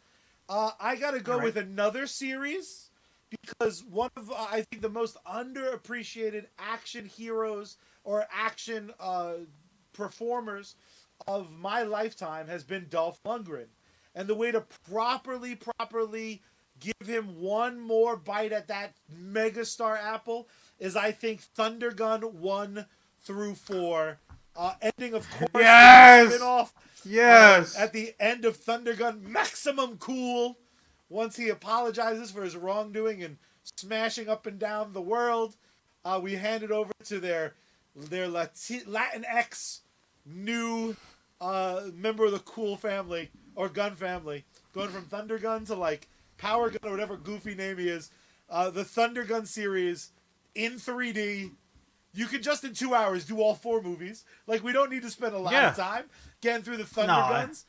Uh, I got to go right. with another series because one of uh, I think the most underappreciated action heroes or action uh, performers of my lifetime has been Dolph Lundgren, and the way to properly, properly give him one more bite at that megastar apple is I think Thunder Gun one through four, uh, ending of course Yes! spin-off Yes. uh, at the end of Thunder Gun, maximum cool. Once he apologizes for his wrongdoing and smashing up and down the world, uh, we it over to their their Lati- Latinx new uh, member of the cool family or gun family, going from Thunder Gun to like Power Gun or whatever goofy name he is. Uh, the Thunder Gun series in 3D. You could just in two hours do all four movies. Like we don't need to spend a lot Yeah. of time getting through the Thunder No, I- Guns.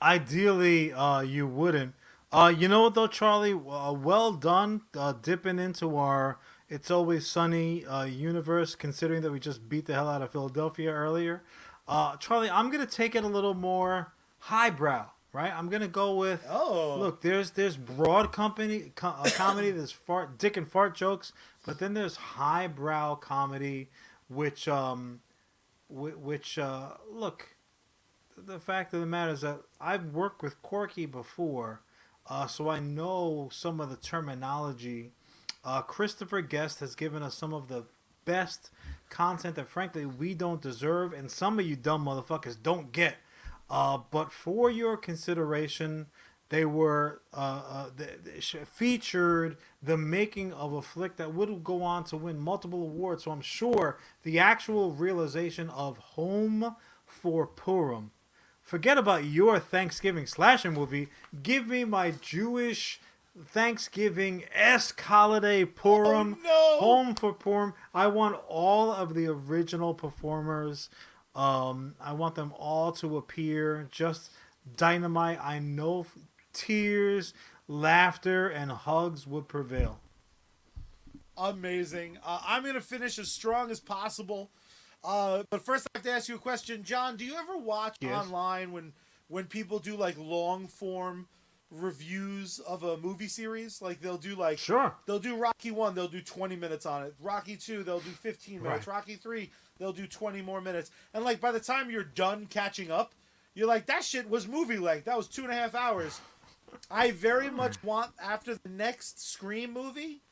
Ideally, uh, you wouldn't. Uh, you know what though, Charlie? Uh, well done, uh, dipping into our "It's Always Sunny" uh, universe. Considering that we just beat the hell out of Philadelphia earlier, uh, Charlie, I'm gonna take it a little more highbrow, right? I'm gonna go with. Oh, Look, there's there's broad company co- uh, comedy. There's fart, dick and fart jokes, but then there's highbrow comedy, which um, whi- which uh, look. The fact of the matter is that I've worked with Corky before, uh, so I know some of the terminology. Uh, Christopher Guest has given us some of the best content that, frankly, we don't deserve, and some of you dumb motherfuckers don't get. Uh, but for your consideration, they were uh, uh, they, featured the making of a flick that would go on to win multiple awards. So I'm sure the actual realization of Home for Purim. Forget about your Thanksgiving slasher movie. Give me my Jewish Thanksgiving esque holiday Purim. Oh, no. Home for Purim. I want all of the original performers. Um, I want them all to appear. Just dynamite. I know tears, laughter, and hugs would prevail. amazing. Uh, I'm gonna finish as strong as possible. Uh, but first, I have to ask you a question, John. Do you ever watch Yes. online when when people do like long form reviews of a movie series? Like they'll do like Sure. they'll do Rocky one, they'll do 20 minutes on it. Rocky two, they'll do 15 minutes. Right. Rocky three, they'll do 20 more minutes. And like by the time you're done catching up, you're like that shit was movie length. That was two and a half hours. I very much want after the next Scream movie,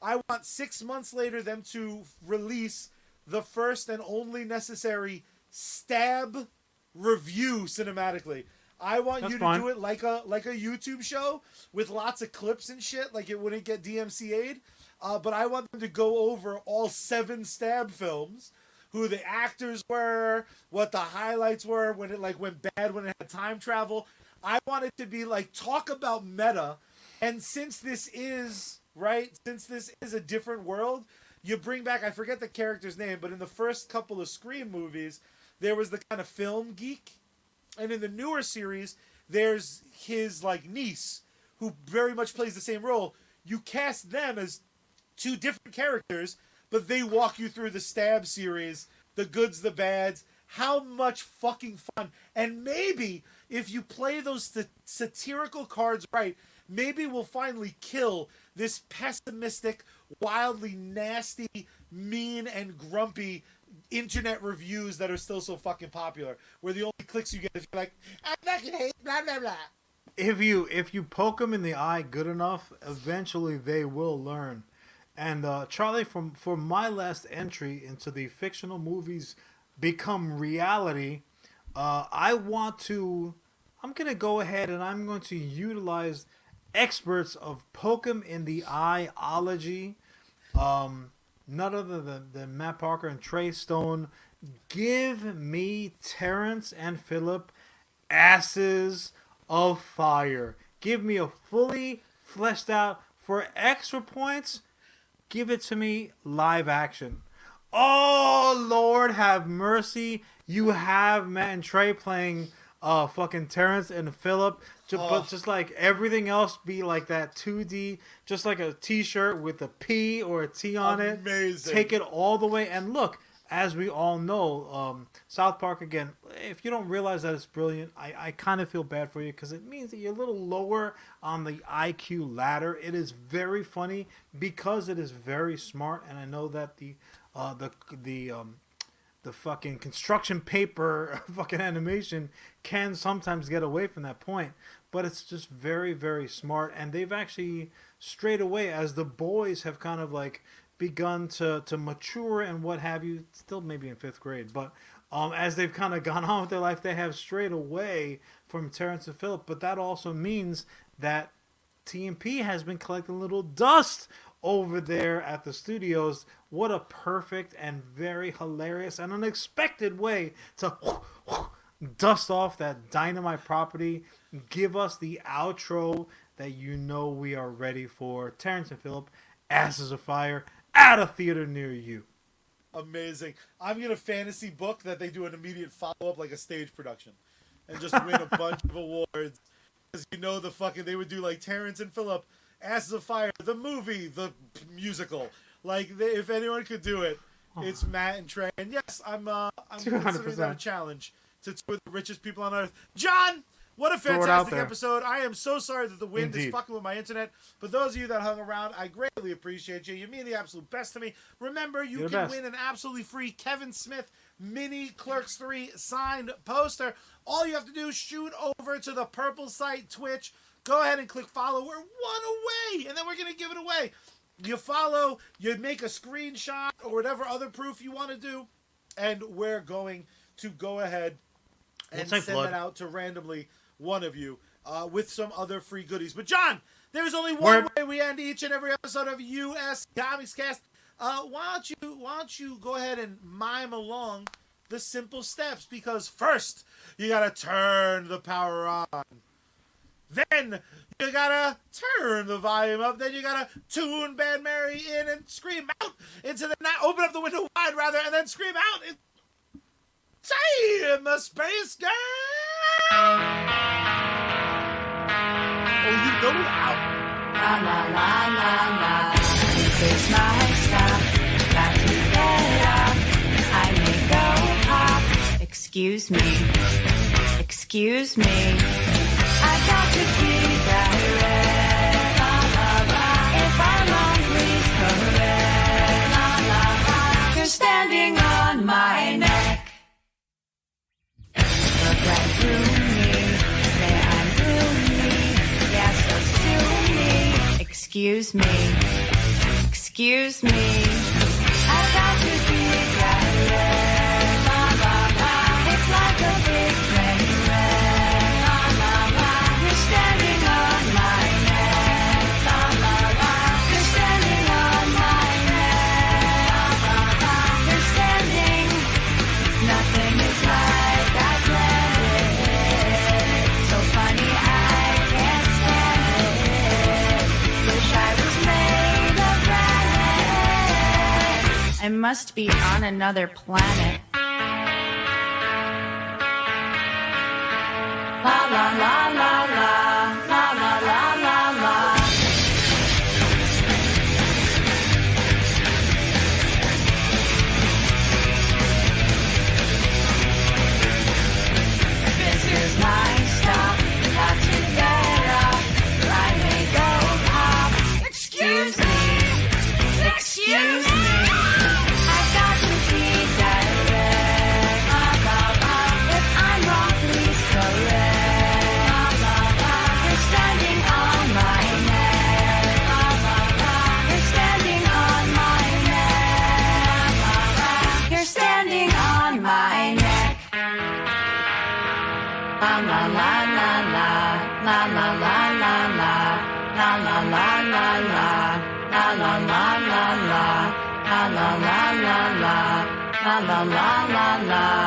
I want six months later them to release the first and only necessary stab review cinematically. I want That's you to fine. do it like a like a YouTube show with lots of clips and shit, like it wouldn't get DMCA'd. Uh, but I want them to go over all seven stab films, who the actors were, what the highlights were, when it like went bad, when it had time travel. I want it to be like talk about meta, and since this is right, since this is a different world, you bring back I forget the character's name, but in the first couple of Scream movies, there was the kind of film geek, and in the newer series, there's his like niece who very much plays the same role. You cast them as two different characters, but they walk you through the stab series, the goods, the bads. How much fucking fun! And maybe if you play those sa- satirical cards right, maybe we'll finally kill this pessimistic, wildly nasty, mean, and grumpy internet reviews that are still so fucking popular. Where the only clicks you get is like, I fucking hate blah blah blah. if you if you poke them in the eye good enough, eventually they will learn. And uh, Charlie, from for my last entry into the fictional movies become reality, uh, I want to. I'm gonna go ahead and I'm going to utilize experts of poke 'em in the eyeology. Um, none other than, than Matt Parker and Trey Stone. Give me Terrence and Philip asses of fire. Give me a fully fleshed out for extra points. Give it to me live action. Oh Lord, have mercy! You have Matt and Trey playing uh fucking Terrence and Philip, ju- Oh. but just like everything else be like that 2D, just like a T-shirt with a P or a T on it. Amazing. Take it all the way and look. As we all know, um, South Park again. If you don't realize that it's brilliant, I, I kind of feel bad for you because it means that you're a little lower on the IQ ladder. It is very funny because it is very smart, and I know that the uh, the the um, the fucking construction paper fucking animation can sometimes get away from that point but it's just very very smart and they've actually strayed away as the boys have kind of like begun to to mature and what have you still maybe in fifth grade but um, as they've kind of gone on with their life they have strayed away from terrence and philip but that also means that TMP has been collecting a little dust over there at the studios. What a perfect and very hilarious and unexpected way to dust off that dynamite property. Give us the outro that you know we are ready for. Terrence and Philip, Asses of Fire, at a theater near you. Amazing. I'm gonna fantasy book that they do an immediate follow up like a stage production, and just win a bunch of awards. Because you know the fucking they would do like Terrence and Philip, Asses of Fire, the movie, the musical. Like they, if anyone could do it, it's Matt and Trey. And yes, I'm uh, I'm considering that a challenge to two of the richest people on earth. John, what a Throw it out fantastic episode! I am so sorry that the wind is fucking with my internet. But those of you that hung around, I greatly appreciate you. You mean the absolute best to me. Remember, you You're can win an absolutely free Kevin Smith mini Clerks 3 signed poster. All you have to do is shoot over to the purple site Twitch. Go ahead and click follow. We're one away, and then we're gonna give it away. You follow, you make a screenshot or whatever other proof you want to do, and we're going to go ahead and send blood. that out to randomly one of you uh, with some other free goodies. But Jon, there's only one Word. way we end each and every episode of US Comics Cast. Uh, why don't you why don't you go ahead and mime along the simple steps? Because first you gotta turn the power on. Then you gotta turn the volume up. Then you gotta tune Bad Mary in and scream out into the night. Open up the window wide, rather, and then scream out. in Time, a space girl. Know how. La la la la la. This is my stuff. Got to get up. I may go pop. Excuse me. Excuse me. Excuse me. Excuse me. I must be on another planet. La la la la Nana.